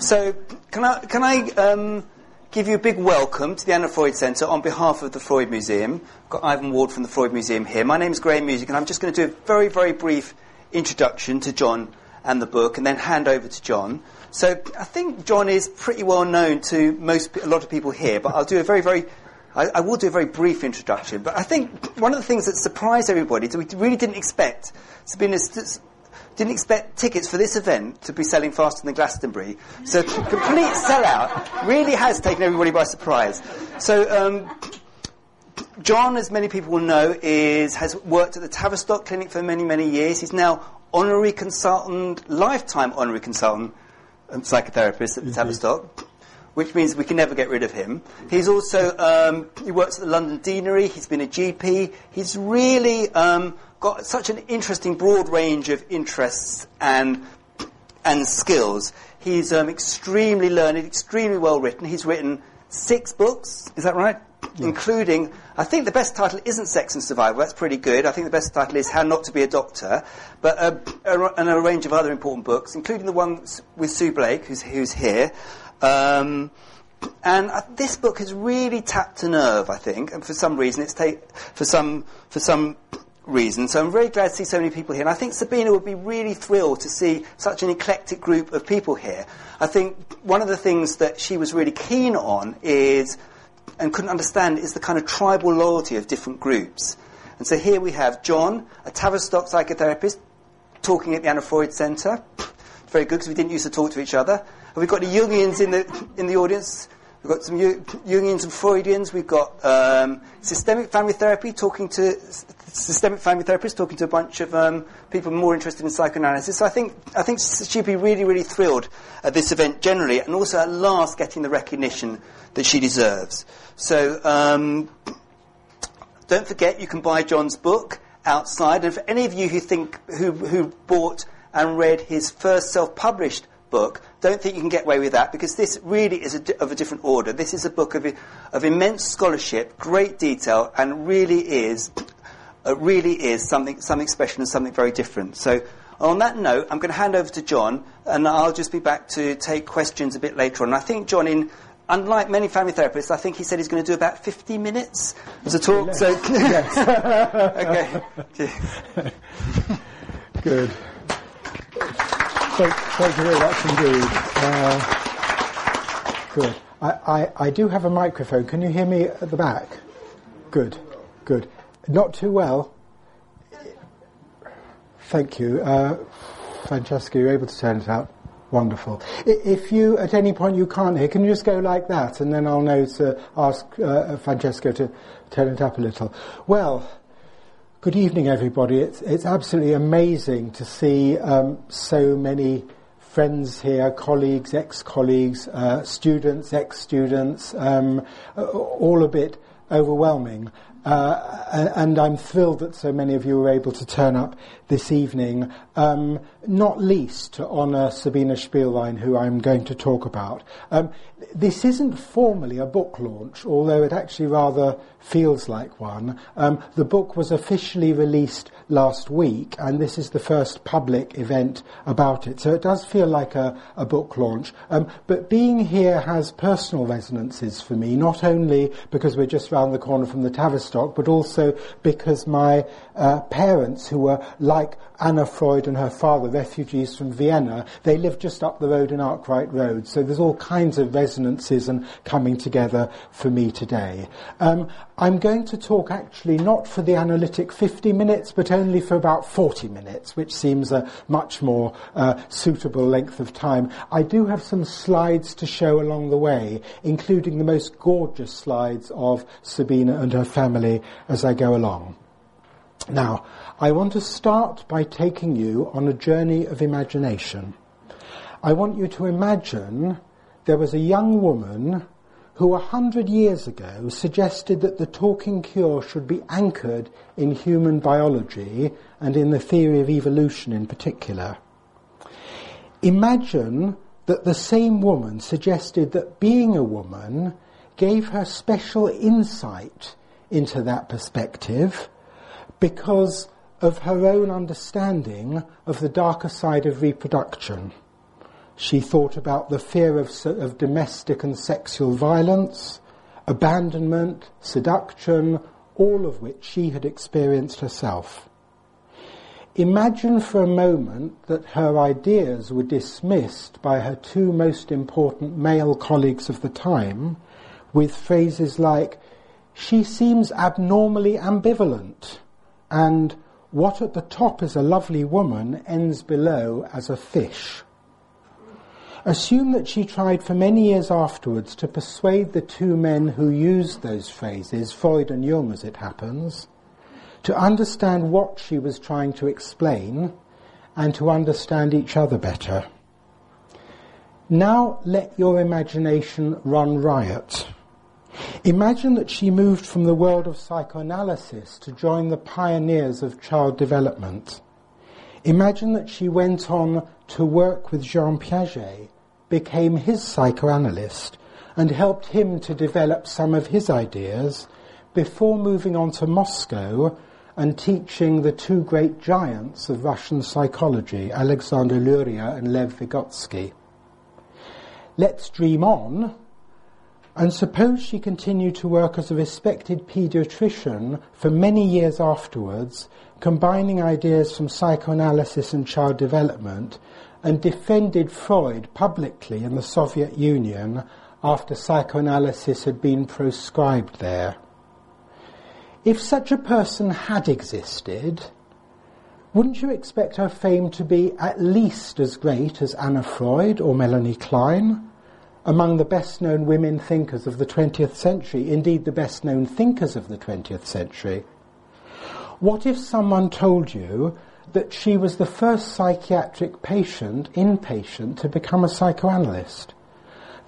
So, can I, can I um, give you a big welcome to the Anna Freud Centre on behalf of the Freud Museum? I've got Ivan Ward from the Freud Museum here. My name is Graham Music, and I'm just going to do a very, very brief introduction to John and the book, and then hand over to John. So, I think John is pretty well known to most, a lot of people here, but I'll do a very, very I, I, will do a very brief introduction, but I think one of the things that surprised everybody is we really didn't expect Sabina didn't expect tickets for this event to be selling faster than Glastonbury. So complete sellout really has taken everybody by surprise. So um, John, as many people will know, is has worked at the Tavistock Clinic for many, many years. He's now honorary consultant, lifetime honorary consultant, um, psychotherapist at the Tavistock which means we can never get rid of him. He's also um, he works at the London Deanery. He's been a GP. He's really um, got such an interesting broad range of interests and and skills. He's um, extremely learned, extremely well written. He's written six books. Is that right? Yeah. Including, I think the best title isn't Sex and Survival. That's pretty good. I think the best title is How Not to Be a Doctor. But uh, a, and a range of other important books, including the one with Sue Blake, who's, who's here. Um, and uh, this book has really tapped a nerve, I think, and for some reason it's ta- for some for some reason. So I'm very glad to see so many people here. And I think Sabina would be really thrilled to see such an eclectic group of people here. I think one of the things that she was really keen on is, and couldn't understand, is the kind of tribal loyalty of different groups. And so here we have John, a Tavistock psychotherapist, talking at the Anna Freud Centre. Very good because we didn't used to talk to each other. Have we got the Jungians in the, in the audience? We've got some Jungians and Freudians. We've got um, systemic family therapy, talking to systemic family therapist talking to a bunch of um, people more interested in psychoanalysis. So I think I think she'd be really, really thrilled at this event generally, and also at last getting the recognition that she deserves. So um, don't forget, you can buy John's book outside. And for any of you who think who who bought and read his first self-published book, don't think you can get away with that because this really is a, of a different order. This is a book of, of immense scholarship, great detail, and really is, uh, really is something, something special and something very different. So, on that note, I'm going to hand over to John, and I'll just be back to take questions a bit later on. I think John, in unlike many family therapists, I think he said he's going to do about 50 minutes as a talk. So, okay. Good. Thank, thank you very much indeed. Uh, good. I, I, I do have a microphone. Can you hear me at the back? Good, good. Not too well. Thank you. Uh, Francesca, you're able to turn it up. Wonderful. If you, at any point you can't hear, can you just go like that and then I'll know to ask uh, Francesca to turn it up a little. Well, Good evening, everybody. It's, it's absolutely amazing to see um, so many friends here, colleagues, ex-colleagues, uh, students, ex-students, um, all a bit overwhelming. Uh, and I'm thrilled that so many of you were able to turn up this evening, um, not least to honour Sabina Spielrein, who I'm going to talk about. Um, this isn't formally a book launch, although it actually rather feels like one. Um, the book was officially released last week, and this is the first public event about it. So it does feel like a, a book launch. Um, but being here has personal resonances for me, not only because we're just round the corner from the Tavistock, but also because my uh, parents, who were like Anna Freud and her father, refugees from Vienna, they lived just up the road in Arkwright Road. So there's all kinds of resonances and coming together for me today. Um, I'm going to talk actually not for the analytic 50 minutes, but only for about 40 minutes, which seems a much more uh, suitable length of time. I do have some slides to show along the way, including the most gorgeous slides of Sabina and her family as I go along. Now, I want to start by taking you on a journey of imagination. I want you to imagine there was a young woman who a hundred years ago suggested that the talking cure should be anchored in human biology and in the theory of evolution in particular. Imagine that the same woman suggested that being a woman gave her special insight into that perspective because of her own understanding of the darker side of reproduction. She thought about the fear of, of domestic and sexual violence, abandonment, seduction, all of which she had experienced herself. Imagine for a moment that her ideas were dismissed by her two most important male colleagues of the time with phrases like, she seems abnormally ambivalent, and what at the top is a lovely woman ends below as a fish. Assume that she tried for many years afterwards to persuade the two men who used those phrases, Freud and Jung as it happens, to understand what she was trying to explain and to understand each other better. Now let your imagination run riot. Imagine that she moved from the world of psychoanalysis to join the pioneers of child development. Imagine that she went on to work with Jean Piaget, became his psychoanalyst, and helped him to develop some of his ideas before moving on to Moscow and teaching the two great giants of Russian psychology, Alexander Luria and Lev Vygotsky. Let's dream on and suppose she continued to work as a respected paediatrician for many years afterwards, combining ideas from psychoanalysis and child development, and defended Freud publicly in the Soviet Union after psychoanalysis had been proscribed there. If such a person had existed, wouldn't you expect her fame to be at least as great as Anna Freud or Melanie Klein? Among the best known women thinkers of the 20th century, indeed the best known thinkers of the 20th century. What if someone told you that she was the first psychiatric patient, inpatient, to become a psychoanalyst?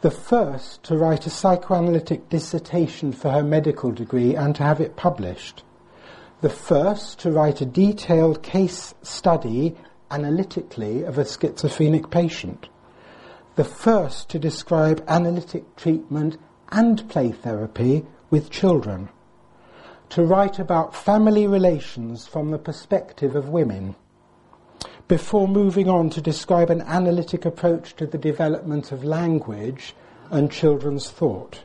The first to write a psychoanalytic dissertation for her medical degree and to have it published. The first to write a detailed case study analytically of a schizophrenic patient the first to describe analytic treatment and play therapy with children, to write about family relations from the perspective of women, before moving on to describe an analytic approach to the development of language and children's thought.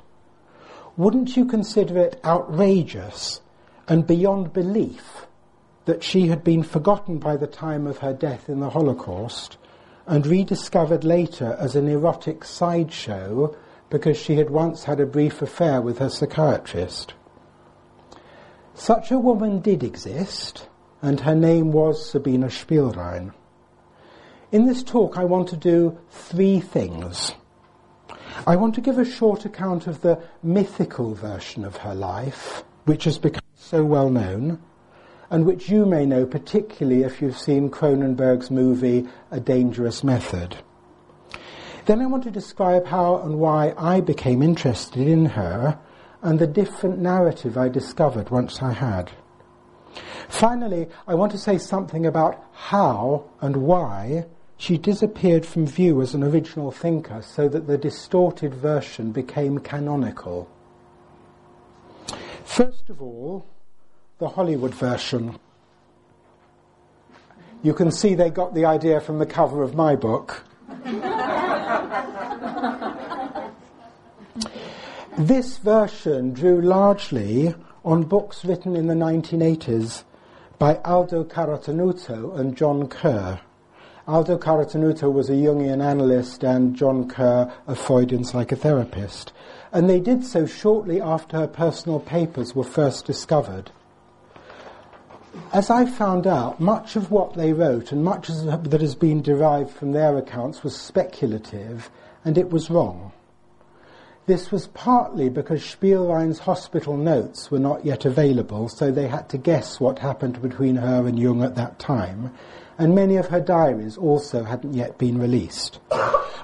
Wouldn't you consider it outrageous and beyond belief that she had been forgotten by the time of her death in the Holocaust and rediscovered later as an erotic sideshow because she had once had a brief affair with her psychiatrist. Such a woman did exist, and her name was Sabina Spielrein. In this talk, I want to do three things. I want to give a short account of the mythical version of her life, which has become so well known and which you may know particularly if you've seen Cronenberg's movie A Dangerous Method. Then I want to describe how and why I became interested in her and the different narrative I discovered once I had. Finally, I want to say something about how and why she disappeared from view as an original thinker so that the distorted version became canonical. First of all, the Hollywood version. You can see they got the idea from the cover of my book. this version drew largely on books written in the 1980s by Aldo Carotenuto and John Kerr. Aldo Carotenuto was a Jungian analyst and John Kerr a Freudian psychotherapist. And they did so shortly after her personal papers were first discovered as I found out, much of what they wrote and much that has been derived from their accounts was speculative, and it was wrong. This was partly because Spielrein's hospital notes were not yet available, so they had to guess what happened between her and Jung at that time, and many of her diaries also hadn't yet been released.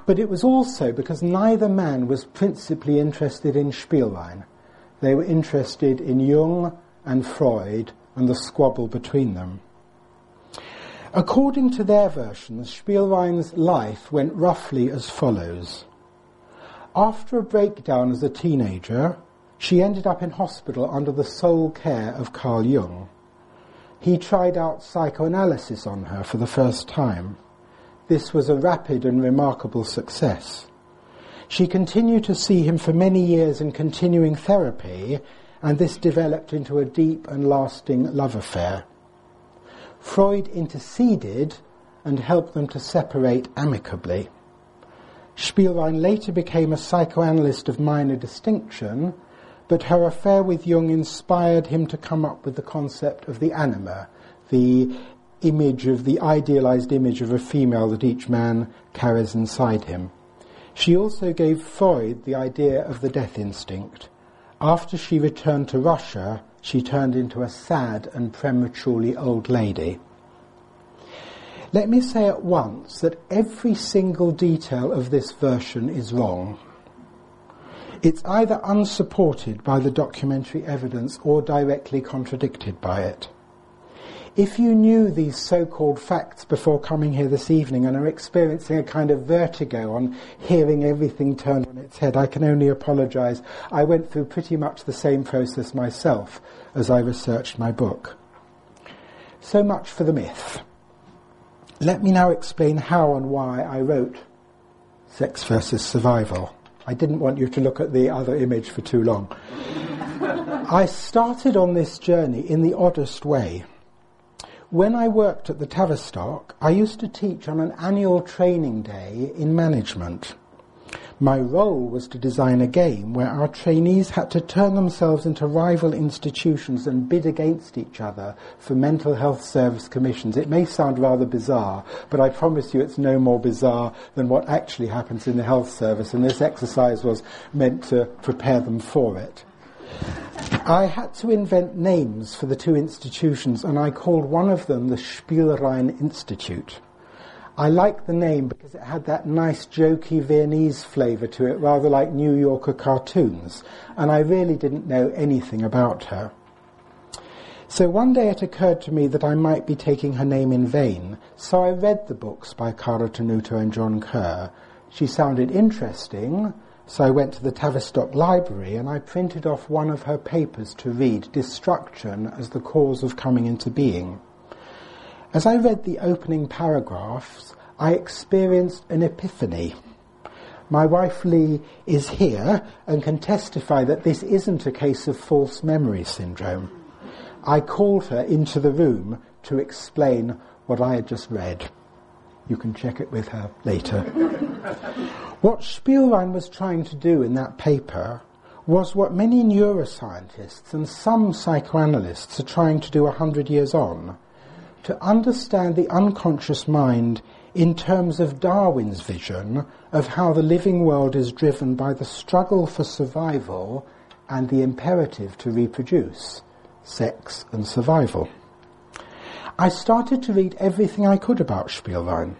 But it was also because neither man was principally interested in Spielrein. They were interested in Jung and Freud and the squabble between them. According to their versions, Spielrein's life went roughly as follows. After a breakdown as a teenager, she ended up in hospital under the sole care of Carl Jung. He tried out psychoanalysis on her for the first time. this was a rapid and remarkable success. She continued to see him for many years in continuing therapy, and this developed into a deep and lasting love affair. Freud interceded and helped them to separate amicably. Spielrein later became a psychoanalyst of minor distinction, but her affair with Jung inspired him to come up with the concept of the anima, the image of the idealized image of a female that each man carries inside him. She also gave Freud the idea of the death instinct. After she returned to Russia, she turned into a sad and prematurely old lady. Let me say at once that every single detail of this version is wrong. It's either unsupported by the documentary evidence or directly contradicted by it. If you knew these so-called facts before coming here this evening and are experiencing a kind of vertigo on hearing everything turned on its head, I can only apologize. I went through pretty much the same process myself as I researched my book. So much for the myth. Let me now explain how and why I wrote Sex versus Survival. I didn't want you to look at the other image for too long. I started on this journey in the oddest way. When I worked at the Tavistock, I used to teach on an annual training day in management. My role was to design a game where our trainees had to turn themselves into rival institutions and bid against each other for mental health service commissions. It may sound rather bizarre, but I promise you it's no more bizarre than what actually happens in the health service, and this exercise was meant to prepare them for it. I had to invent names for the two institutions, and I called one of them the Spielrein Institute. I liked the name because it had that nice jokey Viennese flavour to it, rather like New Yorker cartoons, and I really didn't know anything about her. So one day it occurred to me that I might be taking her name in vain, so I read the books by Carotenuto and John Kerr. She sounded interesting, so I went to the Tavistock Library and I printed off one of her papers to read, Destruction as the Cause of Coming into Being. As I read the opening paragraphs, I experienced an epiphany. My wife Lee is here and can testify that this isn't a case of false memory syndrome. I called her into the room to explain what I had just read. You can check it with her later. what Spielrein was trying to do in that paper was what many neuroscientists and some psychoanalysts are trying to do a hundred years on to understand the unconscious mind in terms of Darwin's vision of how the living world is driven by the struggle for survival and the imperative to reproduce, sex and survival. I started to read everything I could about Spielrein.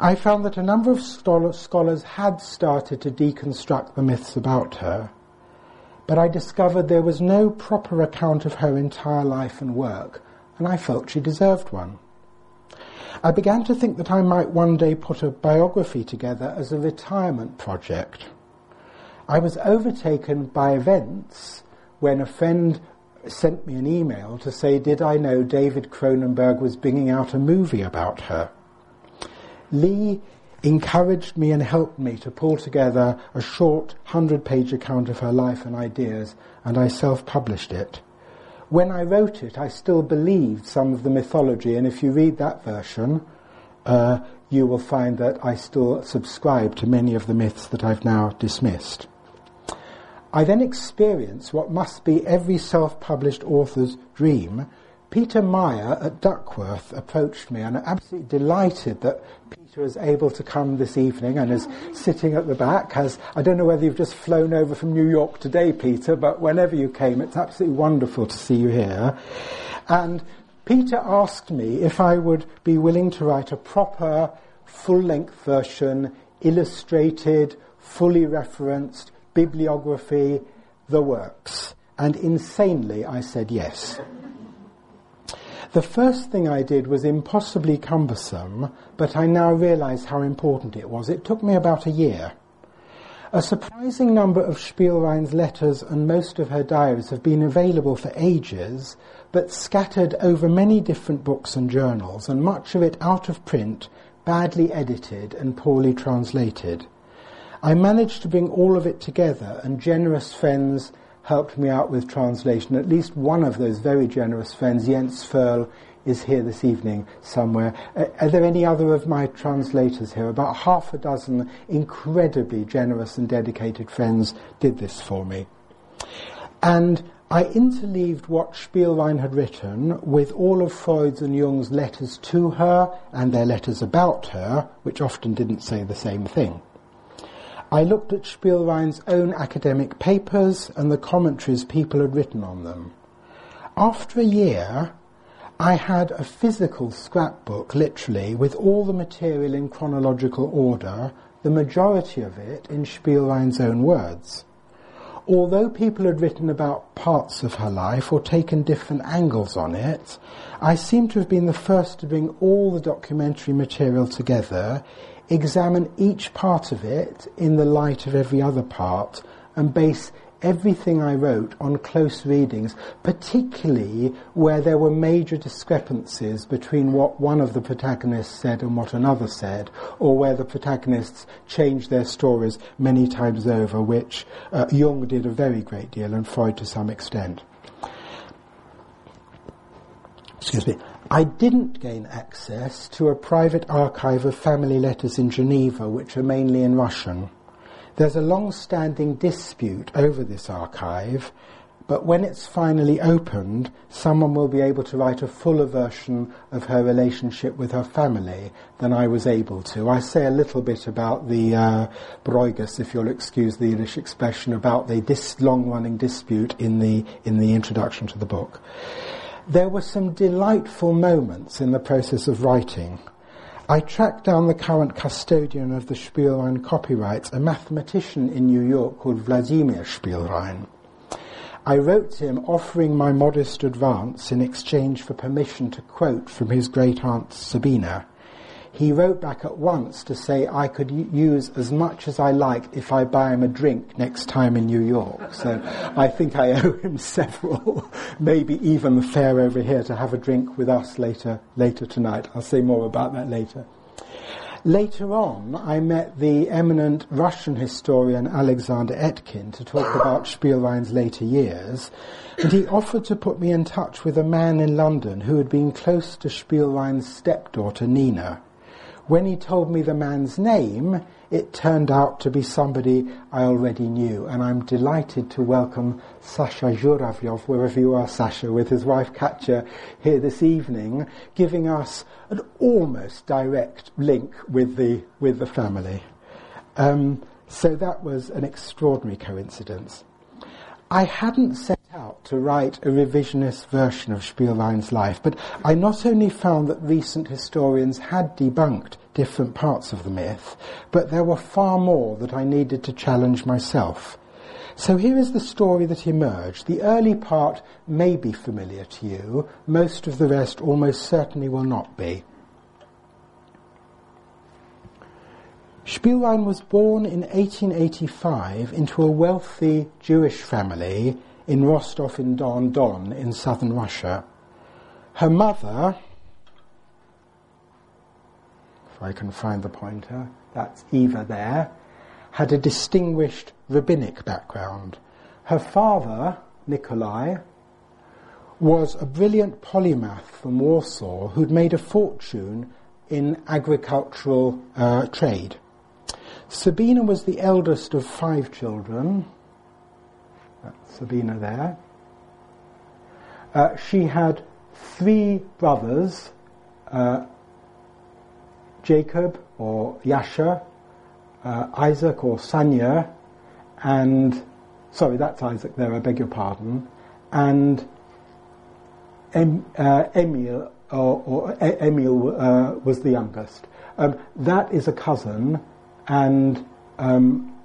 I found that a number of scholars had started to deconstruct the myths about her, but I discovered there was no proper account of her entire life and work, and I felt she deserved one. I began to think that I might one day put a biography together as a retirement project. I was overtaken by events when a friend sent me an email to say, did I know David Cronenberg was bringing out a movie about her? Lee encouraged me and helped me to pull together a short 100 page account of her life and ideas, and I self published it. When I wrote it, I still believed some of the mythology, and if you read that version, uh, you will find that I still subscribe to many of the myths that I've now dismissed. I then experienced what must be every self-published author's dream. Peter Meyer at Duckworth approached me and I'm absolutely delighted that Peter is able to come this evening and is sitting at the back. Has, I don't know whether you've just flown over from New York today, Peter, but whenever you came, it's absolutely wonderful to see you here. And Peter asked me if I would be willing to write a proper, full-length version, illustrated, fully referenced, bibliography, the works. And insanely, I said yes. The first thing I did was impossibly cumbersome, but I now realize how important it was. It took me about a year. A surprising number of Spielrein's letters and most of her diaries have been available for ages, but scattered over many different books and journals, and much of it out of print badly edited and poorly translated. I managed to bring all of it together, and generous friends helped me out with translation. At least one of those very generous friends, Jens Ferl, is here this evening somewhere. Uh, are there any other of my translators here? About half a dozen incredibly generous and dedicated friends did this for me. And I interleaved what Spielrein had written with all of Freud's and Jung's letters to her and their letters about her, which often didn't say the same thing. I looked at Spielrein's own academic papers and the commentaries people had written on them. After a year, I had a physical scrapbook, literally, with all the material in chronological order, the majority of it in Spielrein's own words. Although people had written about parts of her life or taken different angles on it, I seem to have been the first to bring all the documentary material together, examine each part of it in the light of every other part, and base everything I wrote on close readings, particularly where there were major discrepancies between what one of the protagonists said and what another said, or where the protagonists changed their stories many times over, which uh, Jung did a very great deal and Freud to some extent. Excuse me. I didn't gain access to a private archive of family letters in Geneva, which are mainly in Russian. There's a long-standing dispute over this archive, but when it's finally opened, someone will be able to write a fuller version of her relationship with her family than I was able to. I say a little bit about the uh, if you'll excuse the English expression, about the dis- long-running dispute in the in the introduction to the book. There were some delightful moments in the process of writing. I tracked down the current custodian of the Spielrein copyrights, a mathematician in New York called Vladimir Spielrein. I wrote to him offering my modest advance in exchange for permission to quote from his great aunt Sabina. He wrote back at once to say I could use as much as I liked if I buy him a drink next time in New York. So I think I owe him several, maybe even the fare over here to have a drink with us later, later tonight. I'll say more about that later. Later on, I met the eminent Russian historian Alexander Etkind to talk about Spielrein's later years, and he offered to put me in touch with a man in London who had been close to Spielrein's stepdaughter Nina. When he told me the man's name, it turned out to be somebody I already knew, and I'm delighted to welcome Sasha Zhuravlyov, wherever you are, Sasha, with his wife Katya here this evening, giving us an almost direct link with the, with the family. Um, so that was an extraordinary coincidence. I hadn't set out to write a revisionist version of Spielrein's life, but I not only found that recent historians had debunked different parts of the myth, but there were far more that I needed to challenge myself. So here is the story that emerged. The early part may be familiar to you, most of the rest almost certainly will not be. Spielrein was born in 1885 into a wealthy Jewish family in Rostov-on Don in southern Russia. Her mother, if I can find the pointer, that's Eva there, had a distinguished rabbinic background. Her father, Nikolai, was a brilliant polymath from Warsaw who'd made a fortune in agricultural uh, trade. Sabina was the eldest of five children. That's Sabina there. Uh, she had three brothers, uh, Jacob or Yasha, uh, Isaac or Sanya, and sorry, that's Isaac there. I beg your pardon, and em, uh, Emil or, or Emil uh, was the youngest. Um, that is a cousin and um,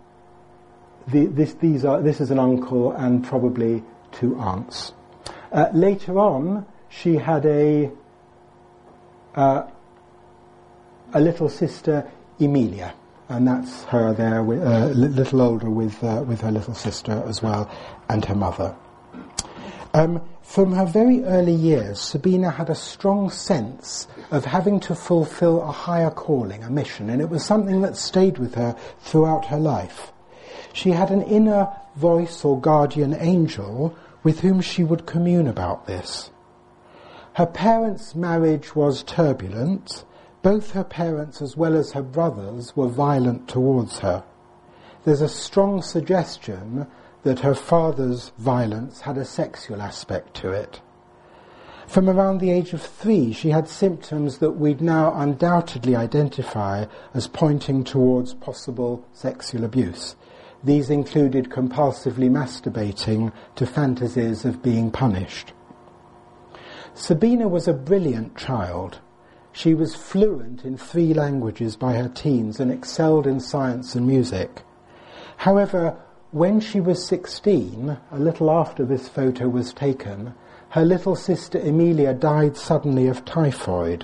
the, this, these are, this is an uncle and probably two aunts. Uh, later on, she had a uh, a little sister, Emilia, and that's her there, a uh, little older with uh, with her little sister as well, and her mother. Um, from her very early years, Sabina had a strong sense of having to fulfill a higher calling, a mission, and it was something that stayed with her throughout her life. She had an inner voice or guardian angel with whom she would commune about this. Her parents' marriage was turbulent. Both her parents as well as her brothers were violent towards her. There's a strong suggestion that her father's violence had a sexual aspect to it. From around the age of three, she had symptoms that we'd now undoubtedly identify as pointing towards possible sexual abuse. These included compulsively masturbating to fantasies of being punished. Sabina was a brilliant child. She was fluent in three languages by her teens and excelled in science and music. However, when she was 16, a little after this photo was taken, her little sister Emilia died suddenly of typhoid,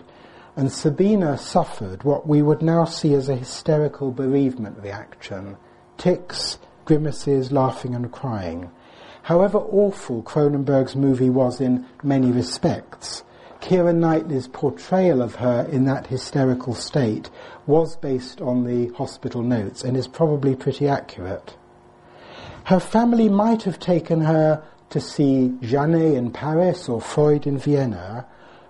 and Sabina suffered what we would now see as a hysterical bereavement reaction tics, grimaces, laughing, and crying. However awful Cronenberg's movie was in many respects, Keira Knightley's portrayal of her in that hysterical state was based on the hospital notes and is probably pretty accurate. Her family might have taken her to see Janet in Paris or Freud in Vienna,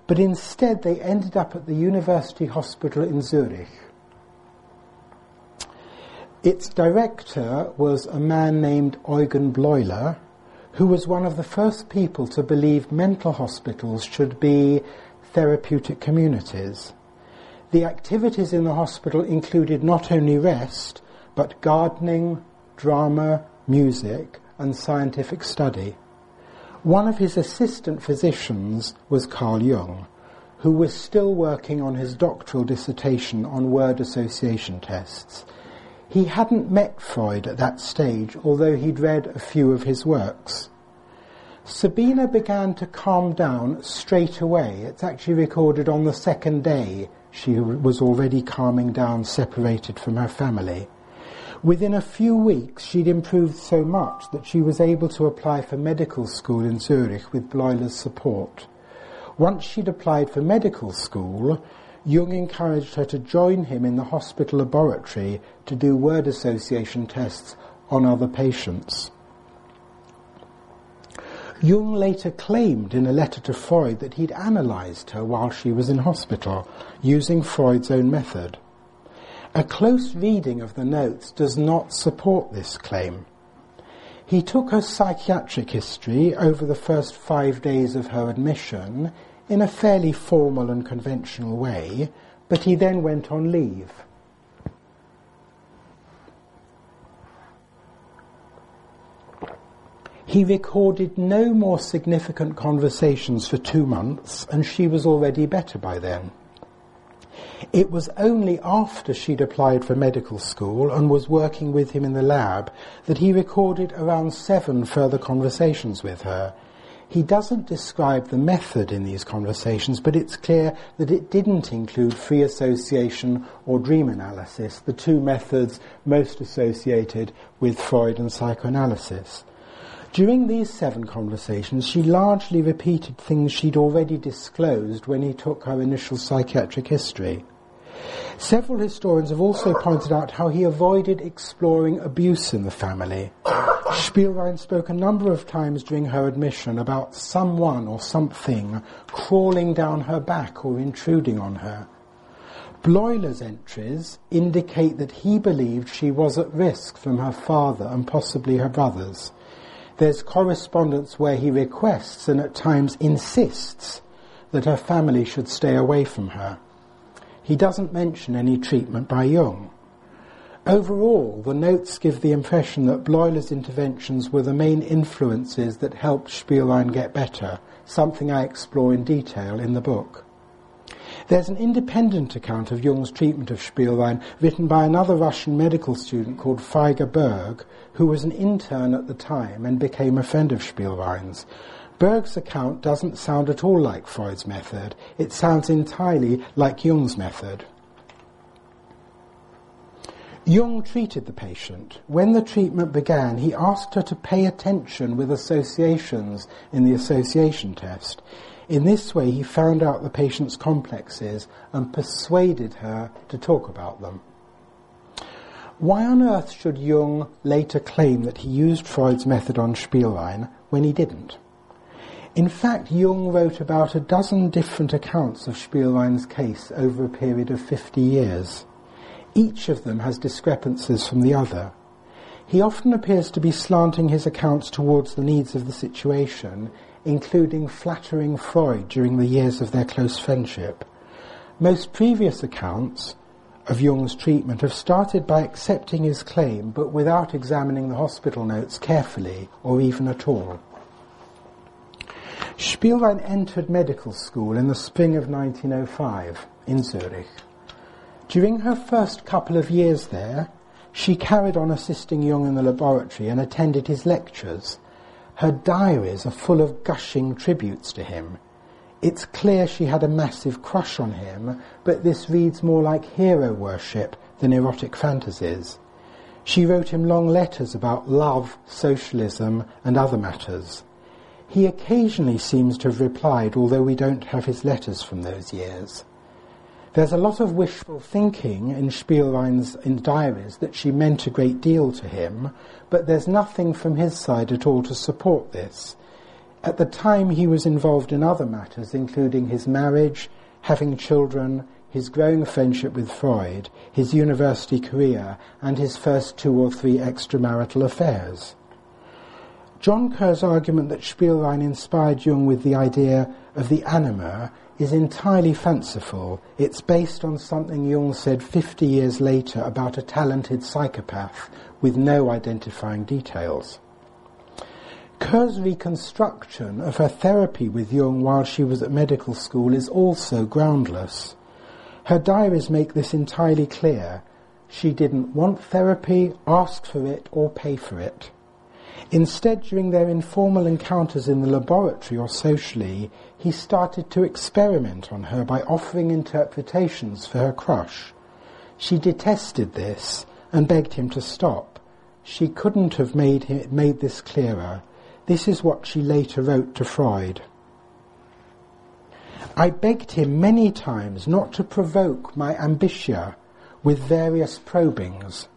but instead they ended up at the University Hospital in Zurich. Its director was a man named Eugen Bleuler, who was one of the first people to believe mental hospitals should be therapeutic communities. The activities in the hospital included not only rest, but gardening, drama, music, and scientific study. One of his assistant physicians was Carl Jung, who was still working on his doctoral dissertation on word association tests. He hadn't met Freud at that stage, although he'd read a few of his works. Sabina began to calm down straight away. It's actually recorded on the second day she was already calming down, separated from her family. Within a few weeks, she'd improved so much that she was able to apply for medical school in Zurich with Bleuler's support. Once she'd applied for medical school, Jung encouraged her to join him in the hospital laboratory to do word association tests on other patients. Jung later claimed in a letter to Freud that he'd analysed her while she was in hospital, using Freud's own method. A close reading of the notes does not support this claim. He took her psychiatric history over the first five days of her admission in a fairly formal and conventional way, but he then went on leave. He recorded no more significant conversations for two months, and she was already better by then. It was only after she'd applied for medical school and was working with him in the lab that he recorded around seven further conversations with her. He doesn't describe the method in these conversations, but it's clear that it didn't include free association or dream analysis, the two methods most associated with Freud and psychoanalysis. During these seven conversations, she largely repeated things she'd already disclosed when he took her initial psychiatric history. Several historians have also pointed out how he avoided exploring abuse in the family. Spielrein spoke a number of times during her admission about someone or something crawling down her back or intruding on her. Bleuler's entries indicate that he believed she was at risk from her father and possibly her brothers. There's correspondence where he requests and at times insists that her family should stay away from her. He doesn't mention any treatment by Jung. Overall, the notes give the impression that Bleuler's interventions were the main influences that helped Spielrein get better, something I explore in detail in the book. There's an independent account of Jung's treatment of Spielrein written by another Russian medical student called Feiger Berg, who was an intern at the time and became a friend of Spielrein's. Berg's account doesn't sound at all like Freud's method. It sounds entirely like Jung's method. Jung treated the patient. When the treatment began, he asked her to pay attention with associations in the association test. In this way, he found out the patient's complexes and persuaded her to talk about them. Why on earth should Jung later claim that he used Freud's method on Spielrein when he didn't? In fact, Jung wrote about a dozen different accounts of Spielrein's case over a period of 50 years. Each of them has discrepancies from the other. He often appears to be slanting his accounts towards the needs of the situation, including flattering Freud during the years of their close friendship. Most previous accounts of Jung's treatment have started by accepting his claim but without examining the hospital notes carefully or even at all. Spielrein entered medical school in the spring of 1905 in Zurich. During her first couple of years there, she carried on assisting Jung in the laboratory and attended his lectures. Her diaries are full of gushing tributes to him. It's clear she had a massive crush on him, but this reads more like hero worship than erotic fantasies. She wrote him long letters about love, socialism, and other matters. He occasionally seems to have replied, although we don't have his letters from those years. There's a lot of wishful thinking in Spielrein's in diaries that she meant a great deal to him, but there's nothing from his side at all to support this. At the time he was involved in other matters, including his marriage, having children, his growing friendship with Freud, his university career, and his first two or three extramarital affairs. John Kerr's argument that Spielrein inspired Jung with the idea of the anima is entirely fanciful. It's based on something Jung said 50 years later about a talented psychopath with no identifying details. Kerr's reconstruction of her therapy with Jung while she was at medical school is also groundless. Her diaries make this entirely clear. She didn't want therapy, ask for it, or pay for it. Instead, during their informal encounters in the laboratory or socially, he started to experiment on her by offering interpretations for her crush. She detested this and begged him to stop. She couldn't have made, him, made this clearer. This is what she later wrote to Freud. I begged him many times not to provoke my ambitia with various probings.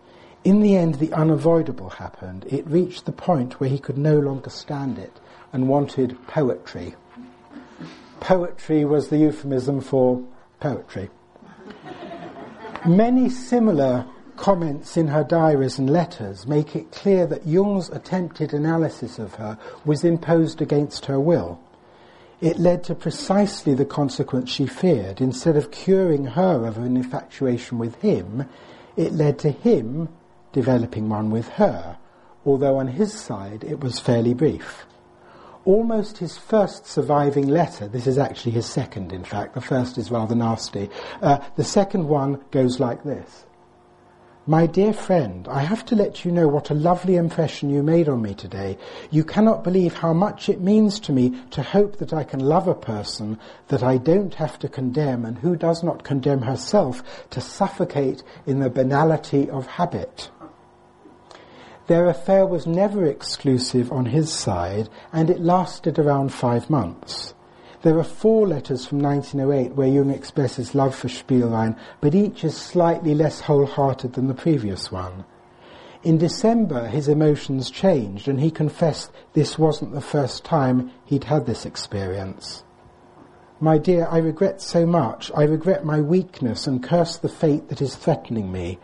In the end, the unavoidable happened. It reached the point where he could no longer stand it and wanted poetry poetry was the euphemism for poetry. Many similar comments in her diaries and letters make it clear that Jung's attempted analysis of her was imposed against her will. It led to precisely the consequence she feared. Instead of curing her of an infatuation with him, it led to him developing one with her, although on his side it was fairly brief almost his first surviving letter, this is actually his second, in fact, the first is rather nasty. Uh, the second one goes like this. My dear friend, I have to let you know what a lovely impression you made on me today. You cannot believe how much it means to me to hope that I can love a person that I don't have to condemn and who does not condemn herself to suffocate in the banality of habit. Their affair was never exclusive on his side, and it lasted around five months. There are four letters from 1908 where Jung expresses love for Spielrein, but each is slightly less wholehearted than the previous one. In December, his emotions changed, and he confessed this wasn't the first time he'd had this experience. My dear, I regret so much. I regret my weakness and curse the fate that is threatening me.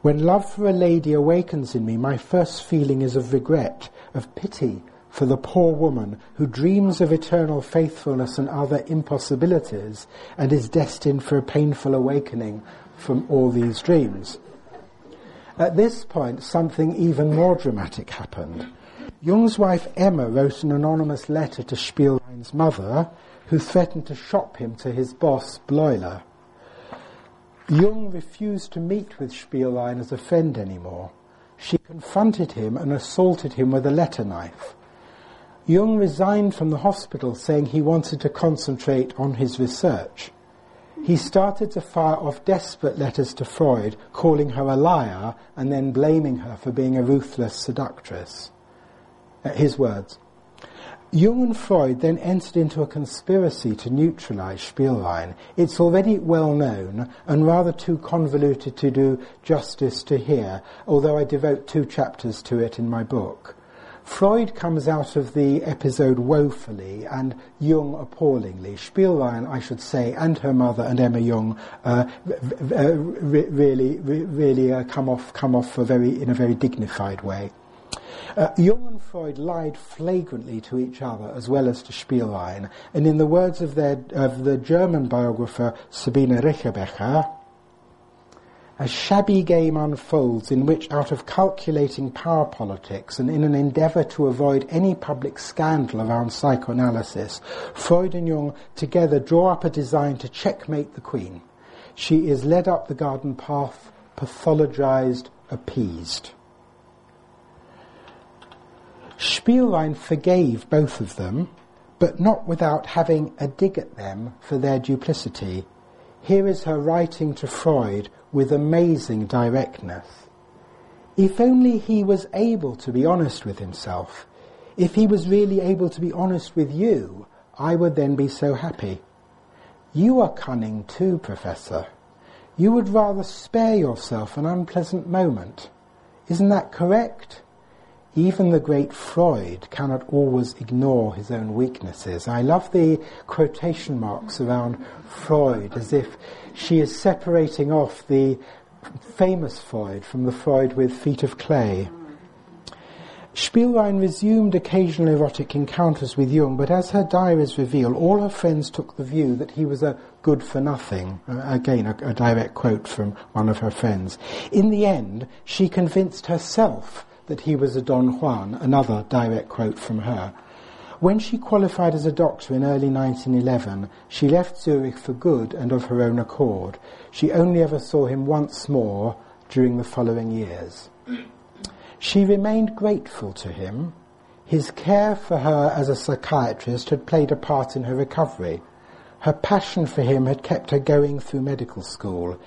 When love for a lady awakens in me, my first feeling is of regret, of pity for the poor woman who dreams of eternal faithfulness and other impossibilities and is destined for a painful awakening from all these dreams. At this point, something even more dramatic happened. Jung's wife Emma wrote an anonymous letter to Spielrein's mother, who threatened to shop him to his boss, Bleuler. Jung refused to meet with Spielrein as a friend anymore. She confronted him and assaulted him with a letter knife. Jung resigned from the hospital saying he wanted to concentrate on his research. he started to fire off desperate letters to Freud, calling her a liar and then blaming her for being a ruthless seductress. His words. Jung and Freud then entered into a conspiracy to neutralize Spielrein. It's already well known and rather too convoluted to do justice to here, although I devote two chapters to it in my book. Freud comes out of the episode woefully and Jung appallingly. Spielrein, I should say, and her mother and Emma Jung uh, uh, really, really uh, come off, come off very, in a very dignified way. Uh, Jung and Freud lied flagrantly to each other as well as to Spielrein, and in the words of, their, of the German biographer Sabine Richebächer, a shabby game unfolds in which, out of calculating power politics and in an endeavour to avoid any public scandal around psychoanalysis, Freud and Jung together draw up a design to checkmate the Queen. She is led up the garden path, pathologized, appeased. Spielrein forgave both of them, but not without having a dig at them for their duplicity. Here is her writing to Freud with amazing directness. If only he was able to be honest with himself, if he was really able to be honest with you, I would then be so happy. You are cunning too, Professor. You would rather spare yourself an unpleasant moment. Isn't that correct? Even the great Freud cannot always ignore his own weaknesses. I love the quotation marks around Freud as if she is separating off the famous Freud from the Freud with feet of clay. Spielrein resumed occasional erotic encounters with Jung, but as her diaries reveal, all her friends took the view that he was a good for nothing. Uh, again, a, a direct quote from one of her friends. In the end, she convinced herself that he was a Don Juan, another direct quote from her. When she qualified as a doctor in early 1911, she left Zurich for good and of her own accord. She only ever saw him once more during the following years. She remained grateful to him. His care for her as a psychiatrist had played a part in her recovery. Her passion for him had kept her going through medical school.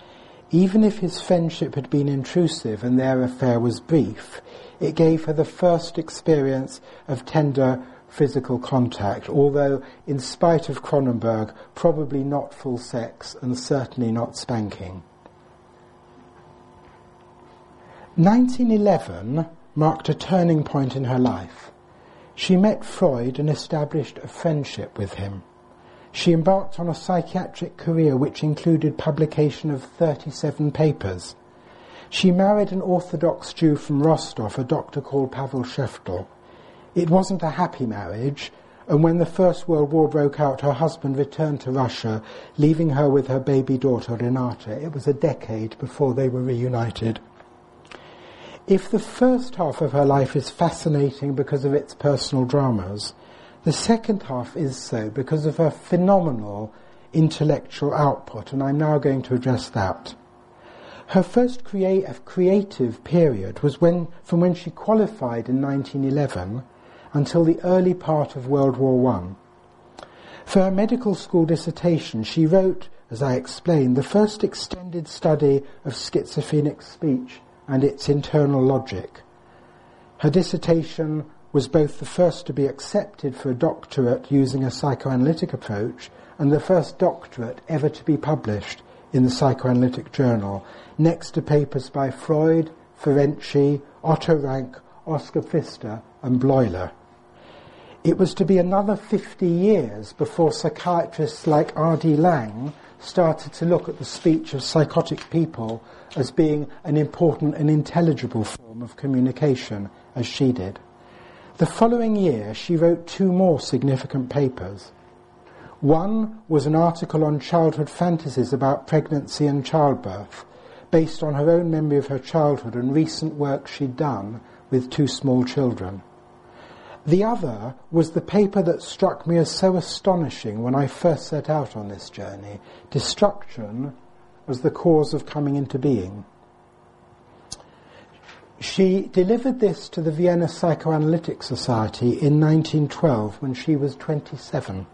Even if his friendship had been intrusive and their affair was brief, it gave her the first experience of tender physical contact, although, in spite of Cronenberg, probably not full sex and certainly not spanking. 1911 marked a turning point in her life. She met Freud and established a friendship with him. She embarked on a psychiatric career which included publication of 37 papers. She married an Orthodox Jew from Rostov, a doctor called Pavel Sheftel. It wasn't a happy marriage, and when the First World War broke out, her husband returned to Russia, leaving her with her baby daughter Renata. It was a decade before they were reunited. If the first half of her life is fascinating because of its personal dramas, the second half is so because of her phenomenal intellectual output, and I'm now going to address that. Her first uh, creative period was when, from when she qualified in 1911 until the early part of World War I. For her medical school dissertation, she wrote, as I explained, the first extended study of schizophrenic speech and its internal logic. Her dissertation was both the first to be accepted for a doctorate using a psychoanalytic approach and the first doctorate ever to be published in the Psychoanalytic Journal, next to papers by Freud, Ferenczi, Otto Rank, Oskar Pfister, and Bleuler. It was to be another 50 years before psychiatrists like R.D. Laing started to look at the speech of psychotic people as being an important and intelligible form of communication, as she did. The following year, she wrote two more significant papers. One was an article on childhood fantasies about pregnancy and childbirth, based on her own memory of her childhood and recent work she'd done with two small children. The other was the paper that struck me as so astonishing when I first set out on this journey Destruction as the Cause of Coming into Being. She delivered this to the Vienna Psychoanalytic Society in 1912 when she was 27.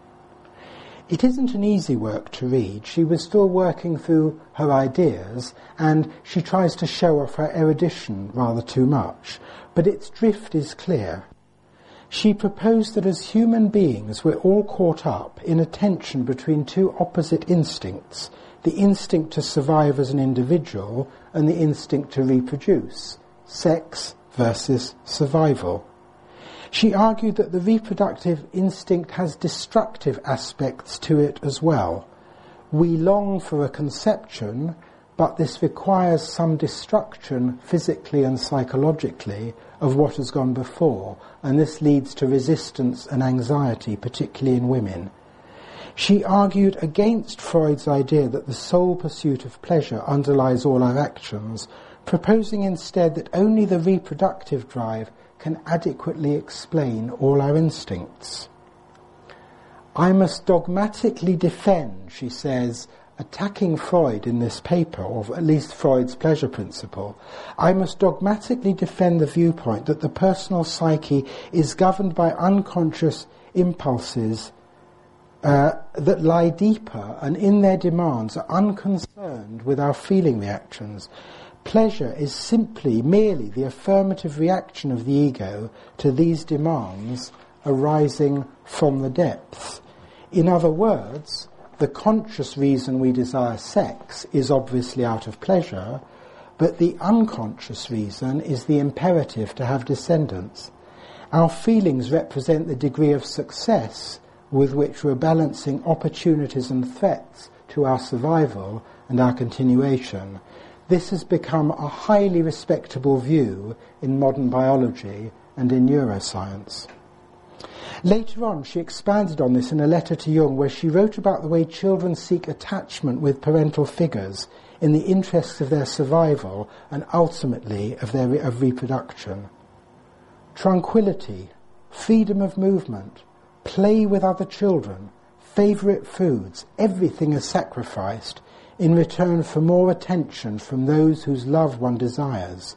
It isn't an easy work to read. She was still working through her ideas, and she tries to show off her erudition rather too much, but its drift is clear. She proposed that as human beings we're all caught up in a tension between two opposite instincts, the instinct to survive as an individual and the instinct to reproduce, sex versus survival. She argued that the reproductive instinct has destructive aspects to it as well. We long for a conception, but this requires some destruction physically and psychologically of what has gone before, and this leads to resistance and anxiety, particularly in women. She argued against Freud's idea that the sole pursuit of pleasure underlies all our actions, proposing instead that only the reproductive drive can adequately explain all our instincts. I must dogmatically defend, she says, attacking Freud in this paper, or at least Freud's pleasure principle, I must dogmatically defend the viewpoint that the personal psyche is governed by unconscious impulses uh, that lie deeper and in their demands are unconcerned with our feeling reactions Pleasure is simply, merely the affirmative reaction of the ego to these demands arising from the depths. In other words, the conscious reason we desire sex is obviously out of pleasure, but the unconscious reason is the imperative to have descendants. Our feelings represent the degree of success with which we're balancing opportunities and threats to our survival and our continuation. This has become a highly respectable view in modern biology and in neuroscience. Later on, she expanded on this in a letter to Jung, where she wrote about the way children seek attachment with parental figures in the interests of their survival and ultimately of their of reproduction. Tranquility, freedom of movement, play with other children, favourite foods, everything is sacrificed in return for more attention from those whose love one desires.